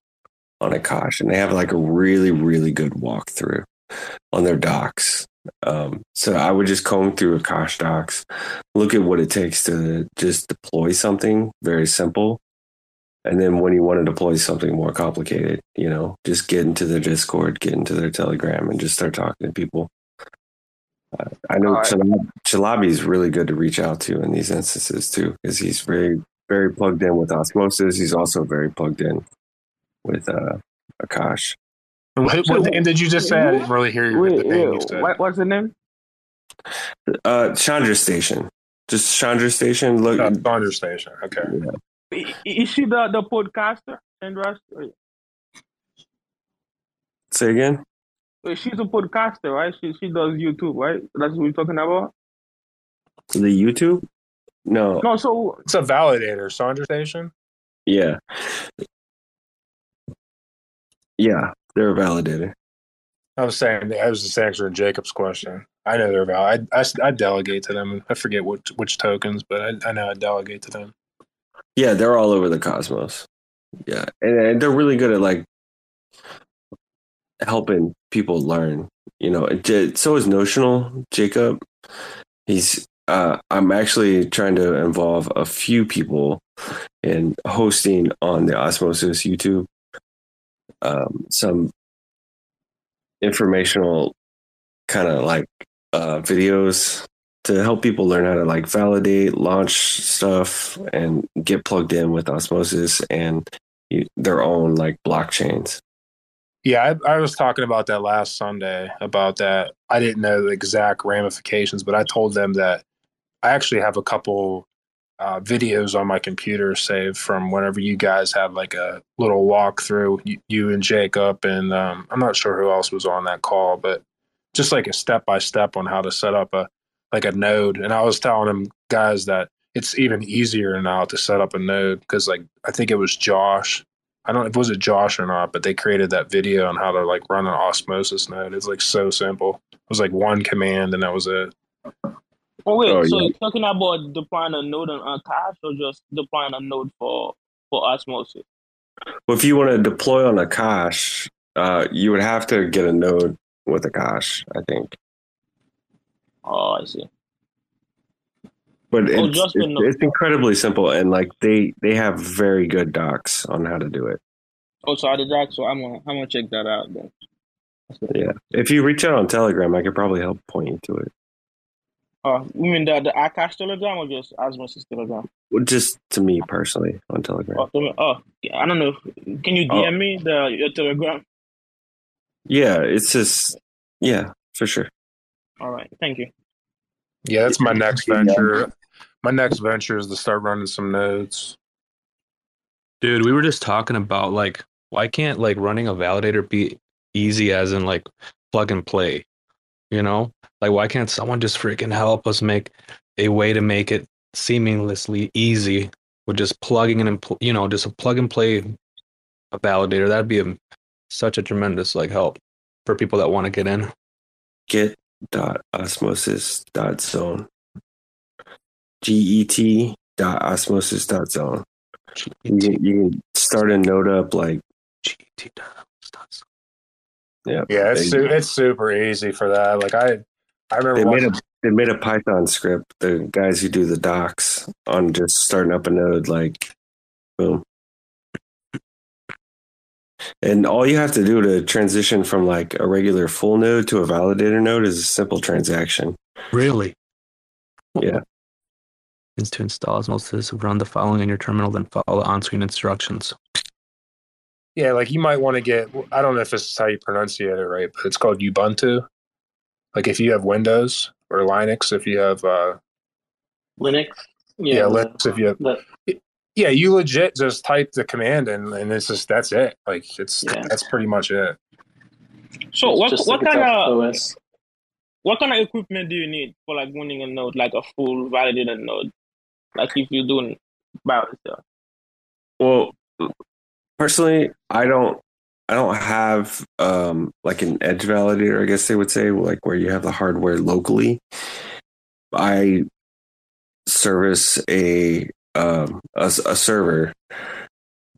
on Akash, and they have like a really, really good walkthrough on their docs. Um, so I would just comb through Akash docs, look at what it takes to just deploy something very simple. And then when you want to deploy something more complicated, you know, just get into their Discord, get into their Telegram, and just start talking to people. Uh, I know right. Chalabi, Chalabi is really good to reach out to in these instances too, because he's very, very plugged in with Osmosis. He's also very plugged in with uh, Akash. What, what name did you just say? I didn't really hear your, Wait, the name you said. what, what's the name? Uh, Chandra Station, just Chandra Station. Look, uh, Chandra Station. Okay. I- Is she the, the podcaster, Sandra? Wait, Say again. wait, She's a podcaster, right? She she does YouTube, right? That's what we're talking about. The YouTube? No. No, so It's a validator, Chandra Station. Yeah. Yeah, they're a validator. I was saying I was just answering Jacob's question. I know they're valid. I, I, I delegate to them. I forget which which tokens, but I, I know I delegate to them. Yeah, they're all over the cosmos. Yeah, and, and they're really good at like helping people learn. You know, so is Notional Jacob. He's. Uh, I'm actually trying to involve a few people in hosting on the Osmosis YouTube. Um, some informational kind of like uh, videos to help people learn how to like validate, launch stuff, and get plugged in with Osmosis and you, their own like blockchains. Yeah, I, I was talking about that last Sunday about that. I didn't know the exact ramifications, but I told them that I actually have a couple uh, videos on my computer saved from whenever you guys had like a little walkthrough, you, you and Jacob, and um, I'm not sure who else was on that call, but just like a step by step on how to set up a like a node. And I was telling them guys that it's even easier now to set up a node because like I think it was Josh. I don't know if it was it Josh or not, but they created that video on how to like run an osmosis node. It's like so simple. It was like one command and that was it. Oh wait, Oh, so yeah. you're talking about deploying a node on Akash or just deploying a node for for Osmosis? Well, if you want to deploy on Akash, uh, you would have to get a node with Akash, I think. Oh, I see. But Oh, it's, it's, it's incredibly simple, and like they they have very good docs on how to do it. Oh, so I did that. So I'm gonna I'm gonna check that out then. Yeah, if you reach out on Telegram, I could probably help point you to it. Uh, you mean the the Akash Telegram or just Osmosis Telegram? Well, just to me personally on Telegram. Oh, tell me- oh, I don't know. Can you Oh. DM me the your Telegram? Yeah, it's just yeah, for sure. All right, thank you. Yeah, that's my next venture. My next venture is to start running some nodes. Dude, we were just talking about like why can't like running a validator be easy as in like plug and play? You know? Like why can't someone just freaking help us make a way to make it seamlessly easy with just plugging in and pl- you know, just a plug and play a validator. That'd be a, such a tremendous like help for people that want to get in. Get dot osmosis dot zone. Get dot osmosis dot zone. You can, you can start a node up like yeah Yeah, it's They- su- it's super easy for that. Like I, I remember they made watching, a they made a Python script. The guys who do the docs on just starting up a node, like boom. And all you have to do to transition from like a regular full node to a validator node is a simple transaction. Really? Yeah. Is to install Osmosis, run the following in your terminal, then follow the on-screen instructions. Yeah, like you might want to get. I don't know if this is how you pronunciate it right, but it's called Ubuntu. Like if you have Windows or Linux, if you have uh, Linux. yeah, Yeah, Linux, if you have the- yeah, you legit just type the command and and it's just that's it. Like it's Yeah. that's pretty much it. So what what like kind of OS. what kind of equipment do you need for like running a node, like a full validated node? Like if you're doing by yourself. Well, personally, I don't. I don't have um, like an edge validator. I guess they would say like where you have the hardware locally. I service a um, a, a server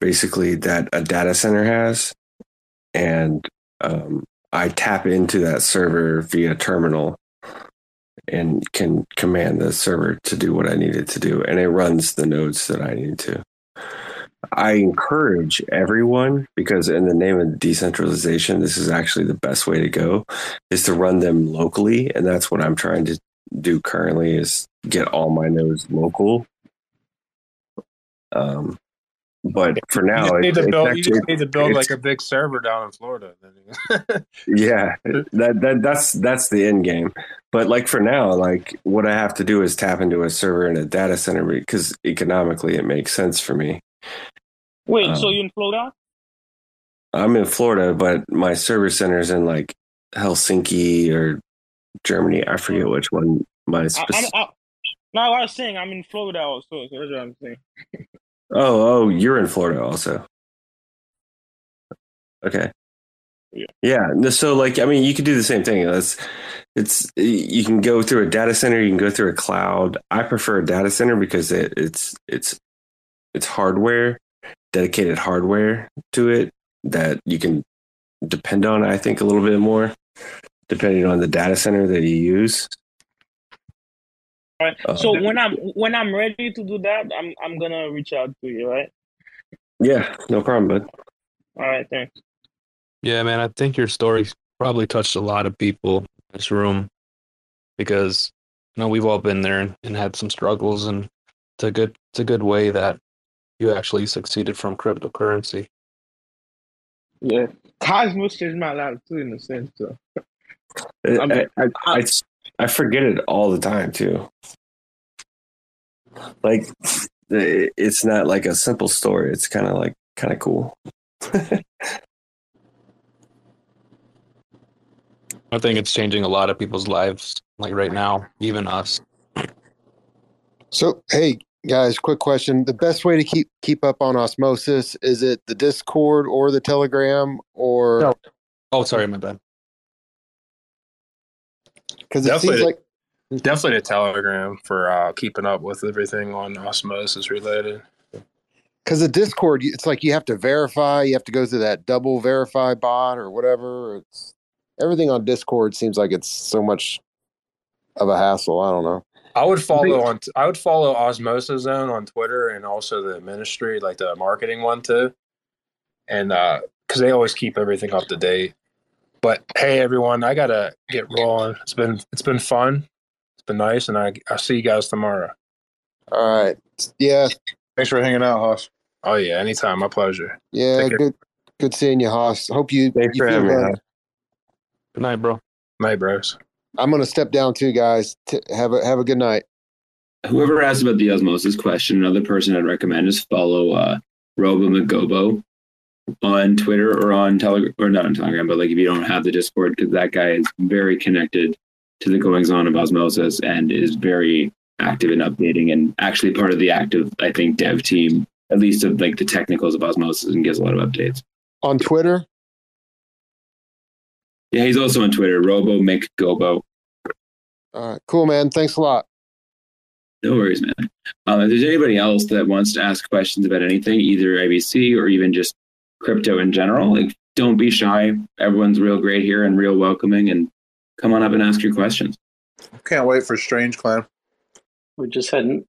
basically that a data center has, and um, I tap into that server via terminal and can command the server to do what I need it to do, and it runs the nodes that I need to. I encourage everyone because in the name of decentralization, this is actually the best way to go is to run them locally. And that's what I'm trying to do currently is get all my nodes local. Um, but for You now, just need it's- to build. You just need to build like a big server down in Florida. *laughs* yeah that, that that's that's the end game but like for now like what i have to do is tap into a server in a data center because economically it makes sense for me Wait, so Um, you in Florida? i'm in florida but my server center's in like helsinki or germany i forget which one my I, I'm, I, no, I was saying I'm in Florida also, so that's what I'm saying. oh oh you're in florida also okay Yeah. yeah so like i mean you could do the same thing that's it's you can go through a data center you can go through a cloud i prefer a data center because it, it's it's it's hardware dedicated hardware to it that you can depend on i think a little bit more depending on the data center that you use All right. Uh, so when I'm when I'm ready to do that, I'm I'm gonna reach out to you, right? yeah no problem bud All right, thanks. Yeah, man, I think your story probably touched a lot of people in this room because you know we've all been there and, and had some struggles, and it's a good it's a good way that you actually succeeded from cryptocurrency. Yeah, Cosmos changed my life too, in a sense. So. I, I mean, I, I, I, I forget it all the time too. Like it's not like a simple story. It's kind of like kind of cool. *laughs* I think it's changing a lot of people's lives, like right now, even us. So, hey guys, quick question: the best way to keep keep up on osmosis is it the Discord or the Telegram or No. Oh, sorry, my bad. because it seems Definitely, like definitely a Telegram for uh, keeping up with everything on osmosis related. because the Discord, it's like you have to verify, you have to go through that double verify bot or whatever. It's everything on Discord seems like it's so much of a hassle. I don't know. I would follow on. I would follow Osmosis Zone on Twitter and also the ministry, like the marketing one too, and uh, because they always keep everything up to date. But hey, everyone, I gotta get rolling. It's been it's been fun. It's been nice, and I I'll see you guys tomorrow. All right, yeah, Thanks for hanging out, Hoss. Oh yeah, anytime. My pleasure. yeah, good, good seeing you, Haas. Hope you. Thanks you for feel having me. Good night, bro. Night, bros. I'm gonna step down too, guys. T- have a have a good night. Whoever asked about the osmosis question, another person I'd recommend is follow uh, Robo McGobo on Twitter or on Telegram, or not on Telegram, but like if you don't have the Discord, because that guy is very connected to the goings on of osmosis and is very active in updating and actually part of the active, I think, dev team, at least of like the technicals of osmosis and gives a lot of updates. On Twitter, Yeah, he's also on Twitter, Robo McGobo. All right, cool, man. Thanks a lot. No worries, man. Um, if there's anybody else that wants to ask questions about anything, either IBC or even just crypto in general, like don't be shy. Everyone's real great here and real welcoming, and come on up and ask your questions. Can't wait for Strange Clan. We just had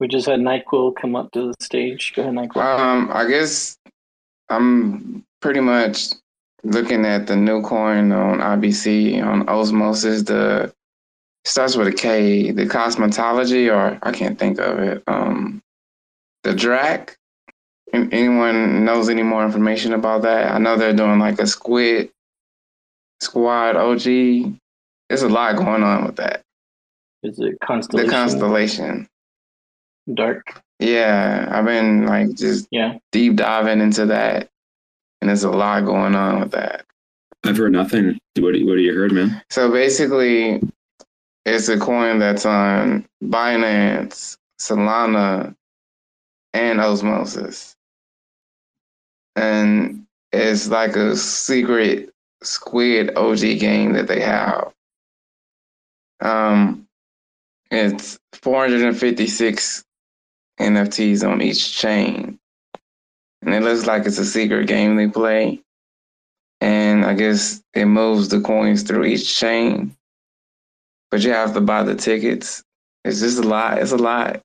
we just had Nyquil come up to the stage. Go ahead, Nyquil. Um, I guess I'm pretty much looking at the new coin on IBC on Osmosis. The starts with a K. The cosmetology, or I can't think of it. Um, the Drac. An- Anyone knows any more information about that? I know they're doing like a Squid Squad OG. There's a lot going on with that. Is it constellation? The Constellation? constellation. Dark. Yeah, I've been like just Yeah. deep diving into that, and there's a lot going on with that. I've heard nothing. What do you, what do you heard, man? So basically, it's a coin that's on Binance, Solana, and Osmosis, and it's like a secret Squid OG game that they have. Um, it's 456 NFTs on each chain. And it looks like it's a secret game they play. And I guess it moves the coins through each chain. But you have to buy the tickets. It's just a lot. It's a lot.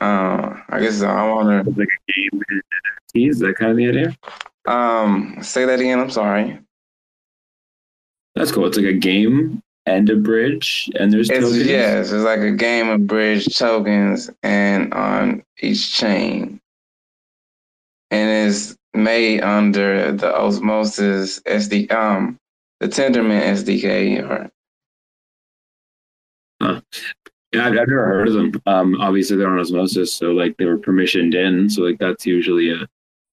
Uh, I guess I want to. Like a game with NFTs. Is that kind of the idea? Um, say that again. I'm sorry. That's cool. It's like a game and a bridge, and there's It's tokens. yes, it's like a game of bridge tokens and on each chain. And it's made under the Osmosis SD um the Tendermint SDK or Huh. Yeah, I've, I've never heard of them. Um, obviously they're on osmosis, so like they were permissioned in, so like that's usually a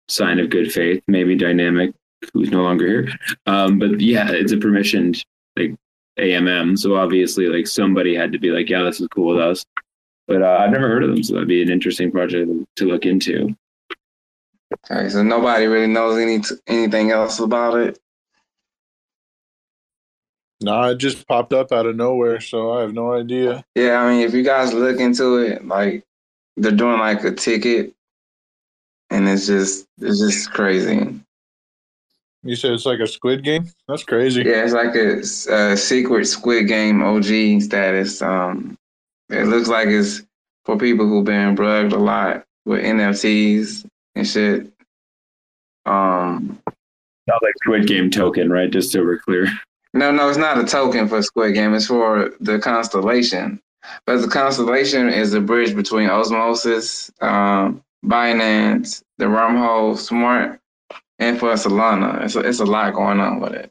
sign of good faith. Maybe dynamic, who's no longer here. Um, but yeah, it's a permissioned like AMM, so obviously like somebody had to be like, yeah, this is cool with us. But uh, I've never heard of them, so that'd be an interesting project to look into. okay, so nobody really knows any anything else about it. No, it just popped up out of nowhere, so I have no idea. Yeah, I mean if you guys look into it, like they're doing like a ticket and it's just it's just crazy. You said it's like a Squid Game. That's crazy. Yeah, it's like a, a secret Squid Game OG status. Um, it looks like it's for people who've been bugged a lot with NFTs and shit. Um, Not like Squid Game token, right? Just so we're clear. no, no, it's not a token for Squid Game. It's for the constellation. But the constellation is the bridge between Osmosis, um, Binance, the Wormhole Smart, and for Solana. It's a, it's a lot going on with it.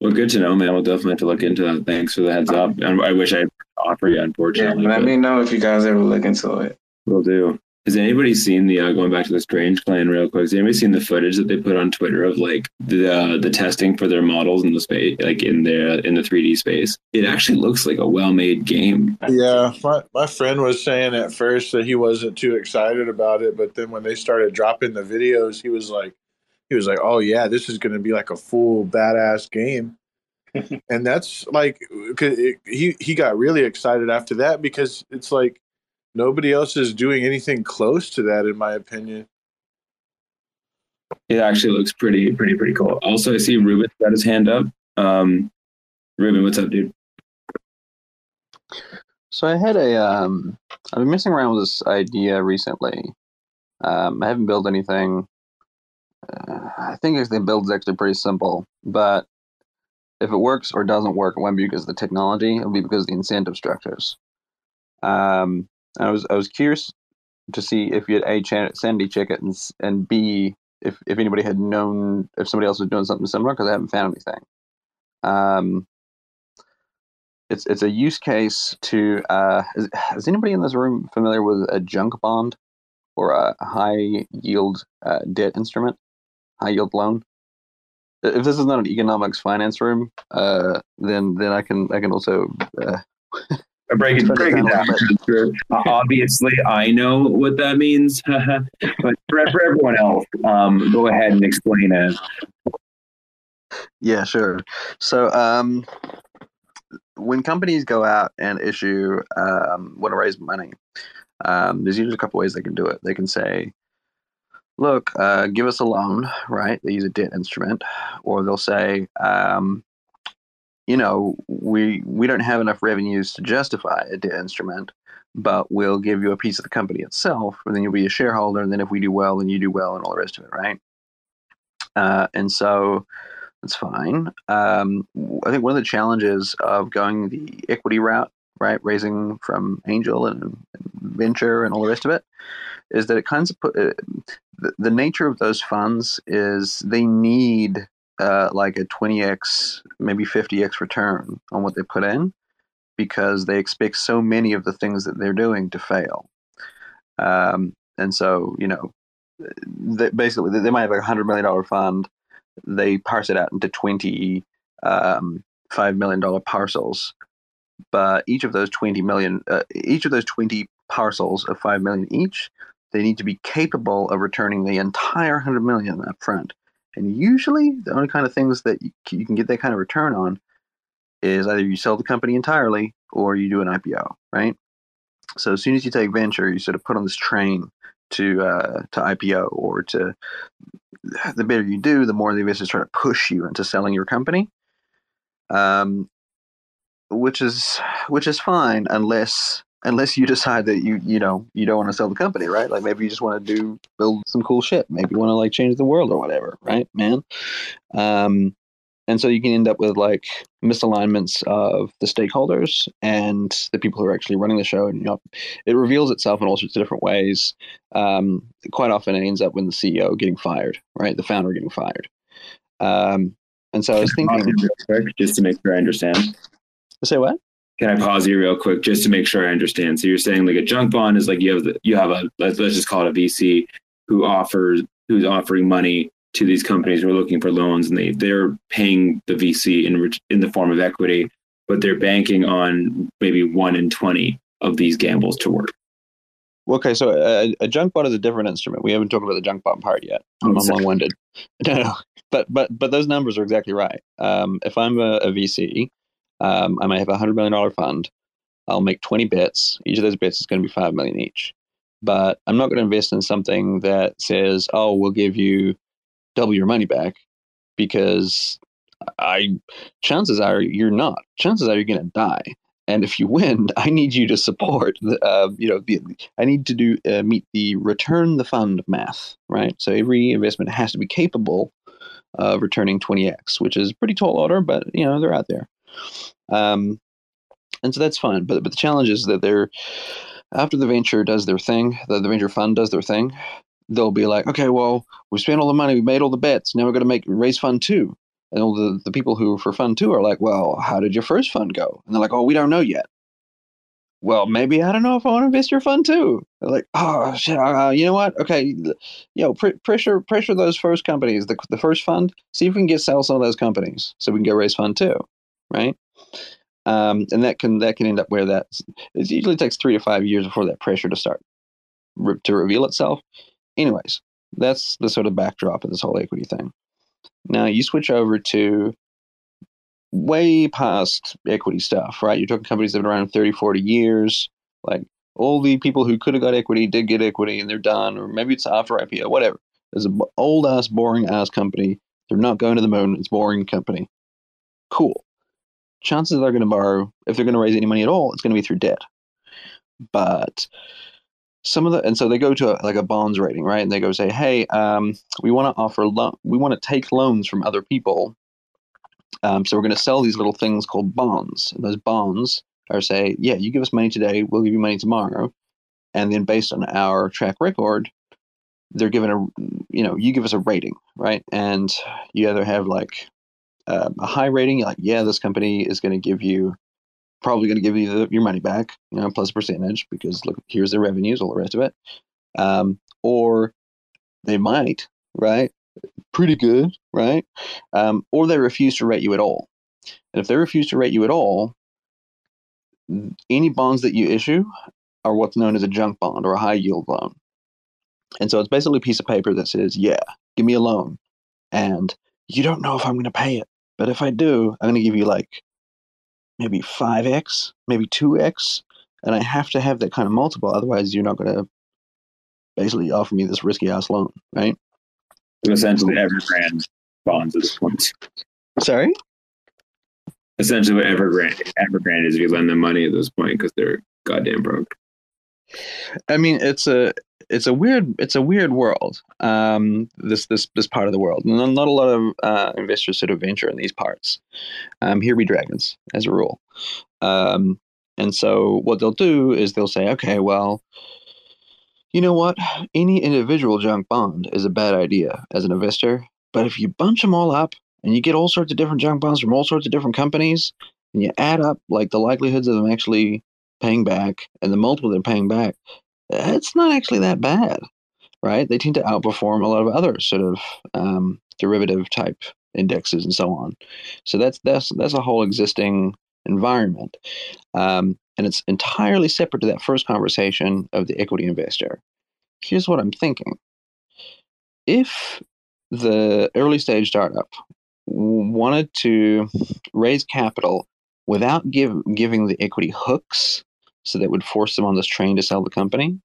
Well, good to know, man. We'll definitely have to look into that. Thanks for the heads up. And I wish I could offer you, Yeah, unfortunately. let me know if you guys ever look into it. We'll do. Has anybody seen the uh, going back to the Strange Clan real quick? Has anybody seen the footage that they put on Twitter of like the uh, the testing for their models in the space, like in the in the 3D space? It actually looks like a well made game. Yeah, my, my friend was saying at first that he wasn't too excited about it, but then when they started dropping the videos, he was like, he was like, "Oh yeah, this is going to be like a full badass game," *laughs* and that's like it, he he got really excited after that because it's like nobody else is doing anything close to that, in my opinion. It actually looks pretty pretty pretty cool. Also, I see Ruben got his hand up. Um, Ruben, what's up, dude? So I had a um I've been messing around with this idea recently. Um, I haven't built anything. I think the build is actually pretty simple, but if it works or doesn't work, it won't be because of the technology. It'll be because of the incentive structures. Um, I was I was curious to see if you had a ch- sanity check it and and b if if anybody had known if somebody else was doing something similar because I haven't found anything. Um, it's it's a use case to uh, is, is anybody in this room familiar with a junk bond or a high yield uh, debt instrument, high yield loan? If this is not an economics finance room, uh, then then I can I can also uh, break *laughs* it, break it down. Sure. Uh, Obviously, I know what that means, *laughs* but for, for everyone else, um, go ahead and explain it. Yeah, sure. So, um, when companies go out and issue um, want to raise money, um, there's usually a couple ways they can do it. They can say, "Look, uh, give us a loan," right? They use a debt instrument, or they'll say, um, "You know, we we don't have enough revenues to justify a debt instrument." But we'll give you a piece of the company itself, and then you'll be a shareholder. And then if we do well, then you do well, and all the rest of it, right? Uh, and so that's fine. Um, I think one of the challenges of going the equity route, right, raising from angel and, and venture and all the rest of it, is that it kind of put uh, the, the nature of those funds is they need uh, like a 20x, maybe 50x return on what they put in because they expect so many of the things that they're doing to fail. Um, and so, you know, they, basically they might have a hundred million dollar fund they parse it out into 20 um, $5 million parcels. But each of those 20 million, uh, each of those 20 parcels of 5 million each, they need to be capable of returning the entire 100 million up front. And usually, the only kind of things that you can get that kind of return on is either you sell the company entirely or you do an IPO, right? So as soon as you take venture, you sort of put on this train to uh, to IPO or to the better you do, the more the investors try to push you into selling your company. Um, which is which is fine unless unless you decide that you you know you don't want to sell the company, right? Like maybe you just want to do build some cool shit. Maybe you want to like change the world or whatever, right, man? Um, and so you can end up with like misalignments of the stakeholders and the people who are actually running the show and you know it reveals itself in all sorts of different ways um, quite often it ends up with the ceo getting fired right the founder getting fired um, and so i was thinking quick just to make sure i understand say what can I pause you real quick just to make sure I understand? So you're saying like a junk bond is like you have the, you have a let's, let's just call it a VC who offers who's offering money to these companies who are looking for loans, and they they're paying the VC in in the form of equity, but they're banking on maybe one in twenty of these gambles to work. Okay, so a, a junk bond is a different instrument. We haven't talked about the junk bond part yet. I'm, I'm long-winded. *laughs* No, no, but but but those numbers are exactly right. Um, if I'm a, a VC, um, I might have a hundred million dollar fund. I'll make 20 bets. Each of those bets is going to be five million each. But I'm not going to invest in something that says, "Oh, we'll give you double your money back because I chances are you're not. Chances are you're going to die. And if you win, *laughs* I need you to support. The, uh, you know, the, I need to do uh, meet the return the fund math, right? So every investment has to be capable of returning 20x, which is pretty tall order, but you know they're out there. Um, and so that's fine. But but the challenge is that they're after the venture does their thing, the, the venture fund does their thing they'll be like, okay, well, we spent all the money, we made all the bets, now we're going to make raise fund two. And all the, the people who are for fund two are like, well, how did your first fund go? And they're like, oh, we don't know yet. Well, maybe I don't know if I want to invest your fund too. They're like, oh shit, uh, you know what? Okay, you know, pr- pressure pressure those first companies, the the first fund. See if we can get sell some of those companies, so we can go raise fund two, right? Um, and that can that can end up where that it usually takes three to five years before that pressure to start re- to reveal itself. Anyways, that's the sort of backdrop of this whole equity thing. Now you switch over to way past equity stuff, right? You're talking companies that have been around 30, 40 years. Like all the people who could have got equity did get equity and they're done, or maybe it's after IPO, whatever. There's an old ass, boring ass company. They're not going to the moon. It's boring company. Cool. Chances they're going to borrow, if they're going to raise any money at all, it's going to be through debt. But some of the and so they go to a, like a bonds rating right? And they go say hey um, we want to offer lo- we want to take loans from other people. Um, so we're going to sell these little things called bonds. And those bonds are say yeah you give us money today we'll give you money tomorrow. And then based on our track record they're given a you know you give us a rating right? And you either have like uh, a high rating like yeah this company is going to give you probably going to give you the, your money back, you know, plus a percentage because look, here's the revenues, all the rest of it. Um, or they might, right? Pretty good, right? Um, or they refuse to rate you at all. And if they refuse to rate you at all, any bonds that you issue are what's known as a junk bond or a high yield loan. And so it's basically a piece of paper that says, yeah, give me a loan. And you don't know if I'm going to pay it. But if I do, I'm going to give you like maybe 5x, maybe 2x. And I have to have that kind of multiple. Otherwise, you're not going to basically offer me this risky ass loan, right? So essentially, Evergrande bonds at this point. Sorry? Essentially, what Evergrande, Evergrande is if you lend them money at this point because they're goddamn broke. I mean, it's a it's a weird it's a weird world. Um, this this this part of the world. and not a lot of uh, investors sort of venture in these parts. Um, here be dragons, as a rule. Um, and so what they'll do is they'll say, okay, well, you know what? Any individual junk bond is a bad idea as an investor. But if you bunch them all up and you get all sorts of different junk bonds from all sorts of different companies, and you add up like the likelihoods of them actually paying back and the multiple they're paying back, it's not actually that bad, right? They tend to outperform a lot of other sort of um, derivative type indexes and so on. So that's that's that's a whole existing environment, um, and it's entirely separate to that first conversation of the equity investor. Here's what I'm thinking: if the early stage startup wanted to raise capital without give, giving the equity hooks so that would force them on this train to sell the company.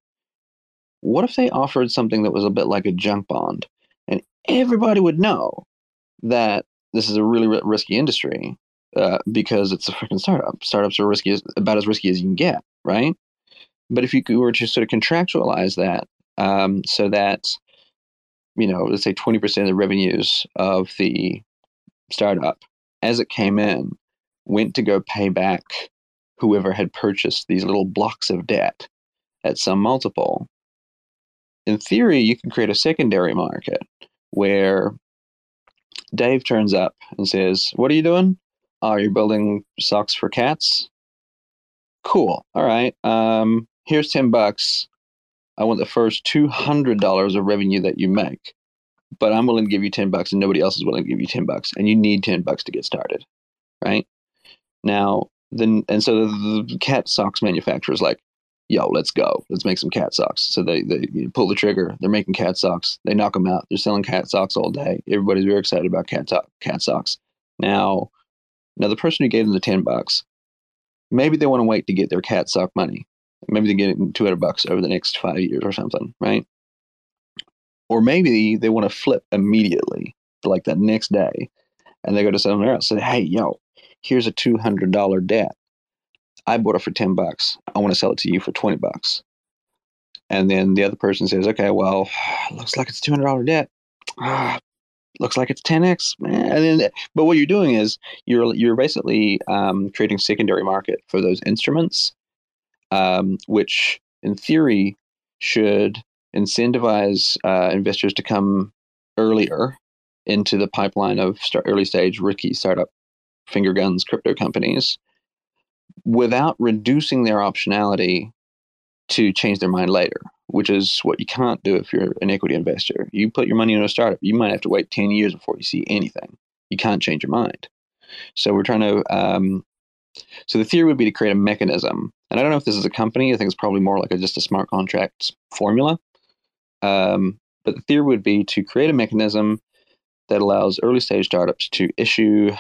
What if they offered something that was a bit like a junk bond and everybody would know that this is a really risky industry uh, because it's a freaking startup. Startups are risky, as, about as risky as you can get, right? But if you were to sort of contractualize that um, so that, you know, let's say 20% of the revenues of the startup as it came in went to go pay back whoever had purchased these little blocks of debt at some multiple. In theory, you can create a secondary market where Dave turns up and says, What are you doing? Oh, you're building socks for cats? Cool. All right. Um, here's 10 bucks. I want the first $200 of revenue that you make, but I'm willing to give you 10 bucks and nobody else is willing to give you 10 bucks. And you need 10 bucks to get started. Right. Now, then, and so the, the cat socks manufacturer's like, yo, let's go. Let's make some cat socks. So they, they pull the trigger. They're making cat socks. They knock them out. They're selling cat socks all day. Everybody's very excited about cat, to- cat socks. Now, now the person who gave them the 10 bucks, maybe they want to wait to get their cat sock money. Maybe they get it in 200 bucks over the next five years or something, right? Or maybe they want to flip immediately, like that next day, and they go to somewhere else. And say, hey, yo, here's a $200 debt. I bought it for 10 bucks. I want to sell it to you for 20 bucks. And then the other person says, okay, well, *sighs* looks like it's $200 debt. Ah, *sighs* looks like it's 10x. And then, but what you're doing is you're, you're basically um, creating secondary market for those instruments, um, which in theory should incentivize uh, investors to come earlier into the pipeline of early stage rookie startup finger guns crypto companies without reducing their optionality to change their mind later, which is what you can't do if you're an equity investor. You put your money in a startup, you might have to wait 10 years before you see anything. You can't change your mind. So we're trying to, um, so the theory would be to create a mechanism. And I don't know if this is a company, I think it's probably more like a, just a smart contract formula. Um, but the theory would be to create a mechanism that allows early stage startups to issue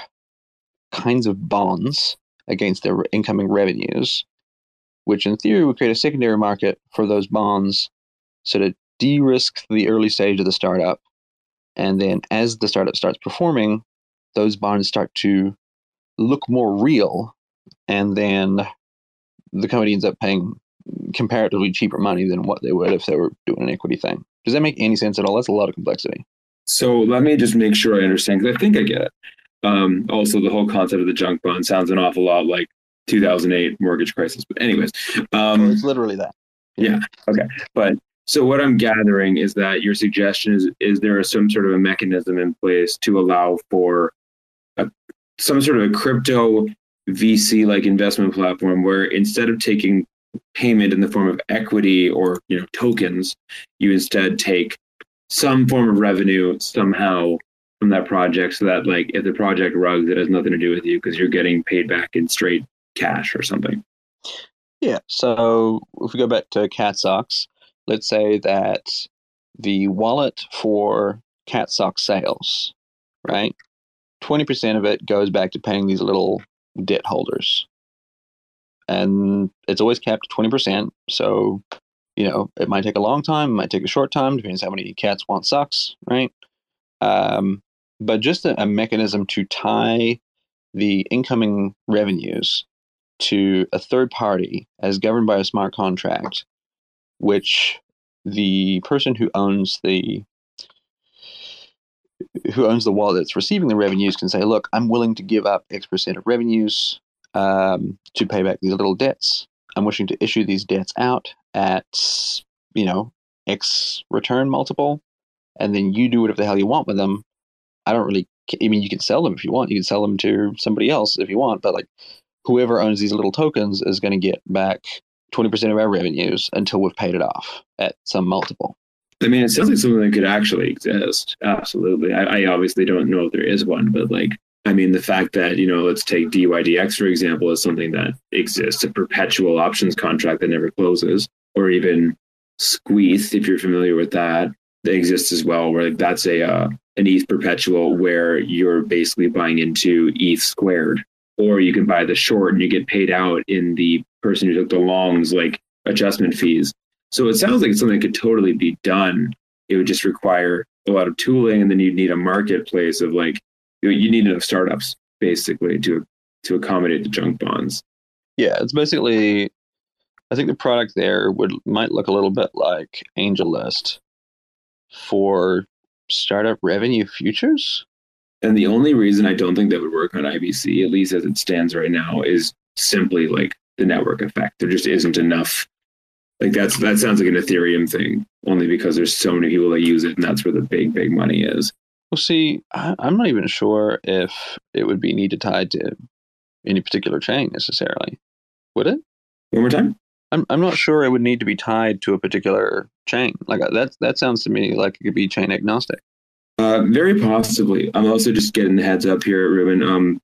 kinds of bonds against their incoming revenues, which in theory would create a secondary market for those bonds so to de risk the early stage of the startup. And then as the startup starts performing, those bonds start to look more real. And then the company ends up paying comparatively cheaper money than what they would if they were doing an equity thing. Does that make any sense at all? That's a lot of complexity. So let me just make sure I understand because I think I get it. Um, also, the whole concept of the junk bond sounds an awful lot like 2008 mortgage crisis. But anyways, um, it's literally that. Yeah. Okay. But so what I'm gathering is that your suggestion is is there is some sort of a mechanism in place to allow for a, some sort of a crypto VC like investment platform where instead of taking payment in the form of equity or you know tokens, you instead take some form of revenue somehow from that project so that like if the project rugs it has nothing to do with you because you're getting paid back in straight cash or something yeah so if we go back to cat socks let's say that the wallet for cat sock sales right 20% of it goes back to paying these little debt holders. And it's always capped at 20%. So, you know, it might take a long time, it might take a short time, depends how many cats want socks right? Um, but just a, a mechanism to tie the incoming revenues to a third party as governed by a smart contract, which the person who owns the who owns the wallet that's receiving the revenues can say, "Look, I'm willing to give up X percent of revenues um, to pay back these little debts. I'm wishing to issue these debts out at you know X return multiple, and then you do whatever the hell you want with them. I don't really. I mean, you can sell them if you want. You can sell them to somebody else if you want, but like whoever owns these little tokens is going to get back 20% of our revenues until we've paid it off at some multiple. I mean, it sounds like something that could actually exist. Absolutely. I, I obviously don't know if there is one, but like, I mean, the fact that, you know, let's take DYDX, for example, is something that exists, a perpetual options contract that never closes, or even Squeeth, if you're familiar with that, exists as well, where that's a, uh, an ETH perpetual where you're basically buying into ETH squared, or you can buy the short and you get paid out in the person who took the longs, like adjustment fees. So it sounds like something that could totally be done. It would just require a lot of tooling, and then you'd need a marketplace of like you, know, you need enough startups basically to to accommodate the junk bonds. Yeah, it's basically. I think the product there would might look a little bit like AngelList for startup revenue futures. And the only reason I don't think that would work on IBC, at least as it stands right now, is simply like the network effect. There just isn't enough. Like that's that sounds like an Ethereum thing, only because there's so many people that use it, and that's where the big big money is. Well, see, I, I'm not even sure if it would be needed tied to any particular chain necessarily. Would it? One more time. I'm I'm not sure it would need to be tied to a particular chain. Like that that sounds to me like it could be chain agnostic. Uh, very possibly. I'm also just getting the heads up here, Ruben. Um,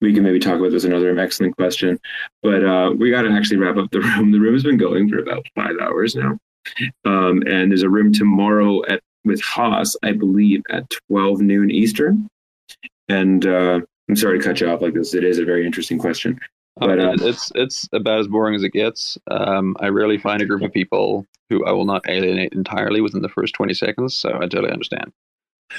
we can maybe talk about this another excellent question, but uh, we got to actually wrap up the *laughs* room. The room has been going for about five hours now, um, and there's a room tomorrow at with Haas, I believe, at 12 noon Eastern. And uh, I'm sorry to cut you off like this. It is a very interesting question, but uh, it's it's about as boring as it gets. Um, I rarely find a group of people who I will not alienate entirely within the first 20 seconds, so I totally understand.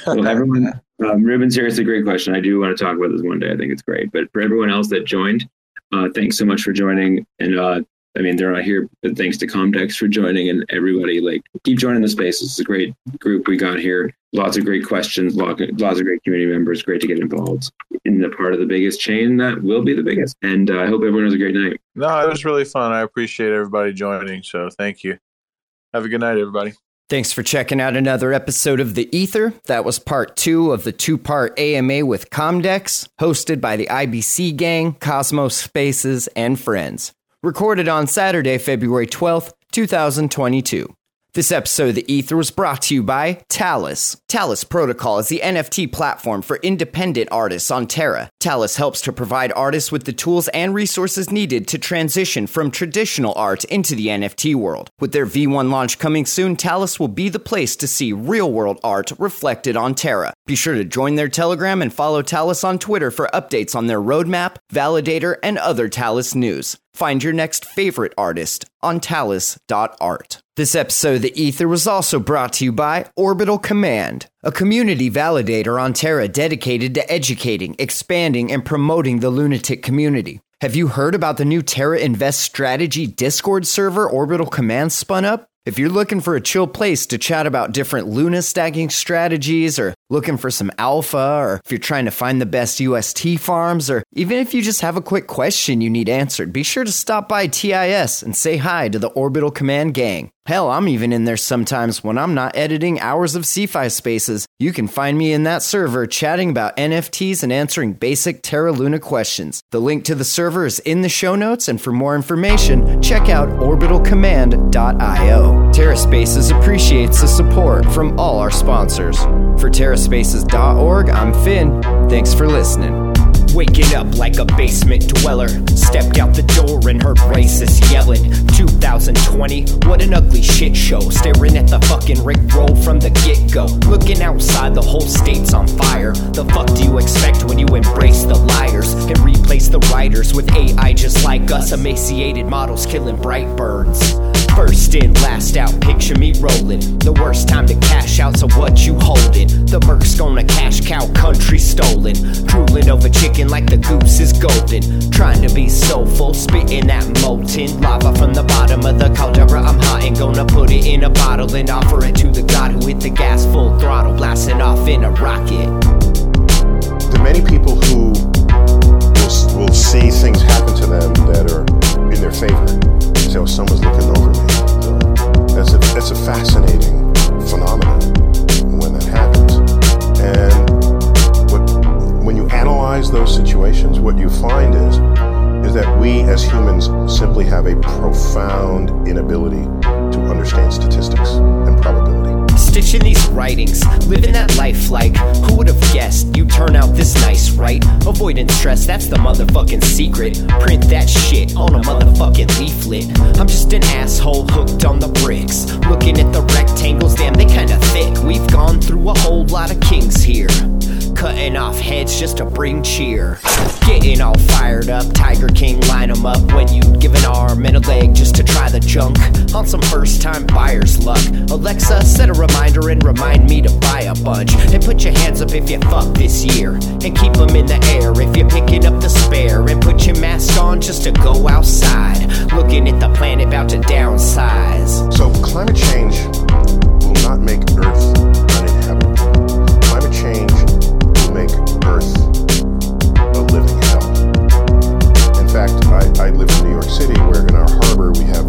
well, everyone, um, Ruben, seriously, great question. I do want to talk about this one day. I think it's great. But for everyone else that joined, uh, thanks so much for joining. And uh, I mean, they're not here, but thanks to Comdex for joining and everybody. Like, keep joining the space. It's a great group we got here. Lots of great questions, lots of great community members. Great to get involved in the part of the biggest chain that will be the biggest. And uh, I hope everyone has a great night. No, it was really fun. I appreciate everybody joining. So thank you. Have a good night, everybody. Thanks for checking out another episode of The Ether. That was part two of the two part AMA with Comdex, hosted by the IBC Gang, Cosmos Spaces, and friends. Recorded on Saturday, February 12th, 2022. This episode of The Ether was brought to you by Talis. Talis Protocol is the NFT platform for independent artists on Terra. Talis helps to provide artists with the tools and resources needed to transition from traditional art into the NFT world. With their V1 launch coming soon, Talis will be the place to see real world art reflected on Terra. Be sure to join their Telegram and follow Talis on Twitter for updates on their roadmap, validator, and other Talis news. Find your next favorite artist on talis.art. This episode of The Ether was also brought to you by Orbital Command, a community validator on Terra dedicated to educating, expanding, and promoting the lunatic community. Have you heard about the new Terra Invest Strategy Discord server Orbital Command spun up? If you're looking for a chill place to chat about different Luna stacking strategies, or looking for some alpha, or if you're trying to find the best UST farms, or even if you just have a quick question you need answered, be sure to stop by TIS and say hi to the Orbital Command gang. Hell, I'm even in there sometimes when I'm not editing hours of CFI spaces. You can find me in that server chatting about NFTs and answering basic Terra Luna questions. The link to the server is in the show notes, and for more information, check out orbitalcommand.io. TerraSpaces appreciates the support from all our sponsors. For TerraSpaces.org, I'm Finn. Thanks for listening. Waking up like a basement dweller. Stepped out the door and heard racists yelling. 2020, what an ugly shit show. Staring at the fucking Rick roll from the get go. Looking outside, the whole state's on fire. The fuck do you expect when you embrace the liars and replace the writers with AI just like us? Emaciated models killing bright birds. First in, last out, picture me rolling. The worst time to cash out, so what you holding? The Merc's gonna cash cow, country stolen. Drooling over chicken like the goose is golden. Trying to be soulful, spitting that molten lava from the bottom of the caldera. I'm hot and gonna put it in a bottle and offer it to the god who hit the gas full throttle, blasting off in a rocket. The many people who will, will see things happen to them that are in their favor. Oh, someone's looking over me. That's a, that's a fascinating phenomenon when that happens. And what, when you analyze those situations, what you find is is that we as humans simply have a profound inability to understand statistics and probability. Stitching these writings, living that life like who would have guessed you turn out this nice, right? Avoiding stress, that's the motherfucking secret. Print that shit on a motherfucking leaflet. I'm just an asshole hooked on the bricks. Looking at the rectangles, damn, they kinda thick. We've gone through a whole lot of kings here. Cutting off heads just to bring cheer. Getting all fired up, Tiger King line 'em up when you give an arm and a leg just to try the junk. On some first time buyer's luck. Alexa, set a reminder and remind me to buy a bunch. And put your hands up if you fuck this year. And keep them in the air if you're picking up the spare. And put your mask on just to go outside. Looking at the planet about to downsize. So climate change will not make Earth uninhabitable. Climate change will make Earth a living hell. In fact, I, I live in New York City where in our harbor we have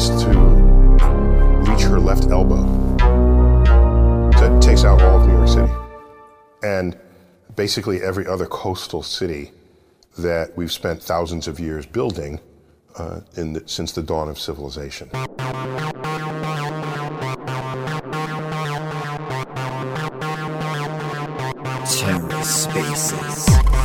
rise to reach her left elbow. That takes out all of New York City. And basically every other coastal city that we've spent thousands of years building uh, the, since the dawn of civilization. TerraSpaces.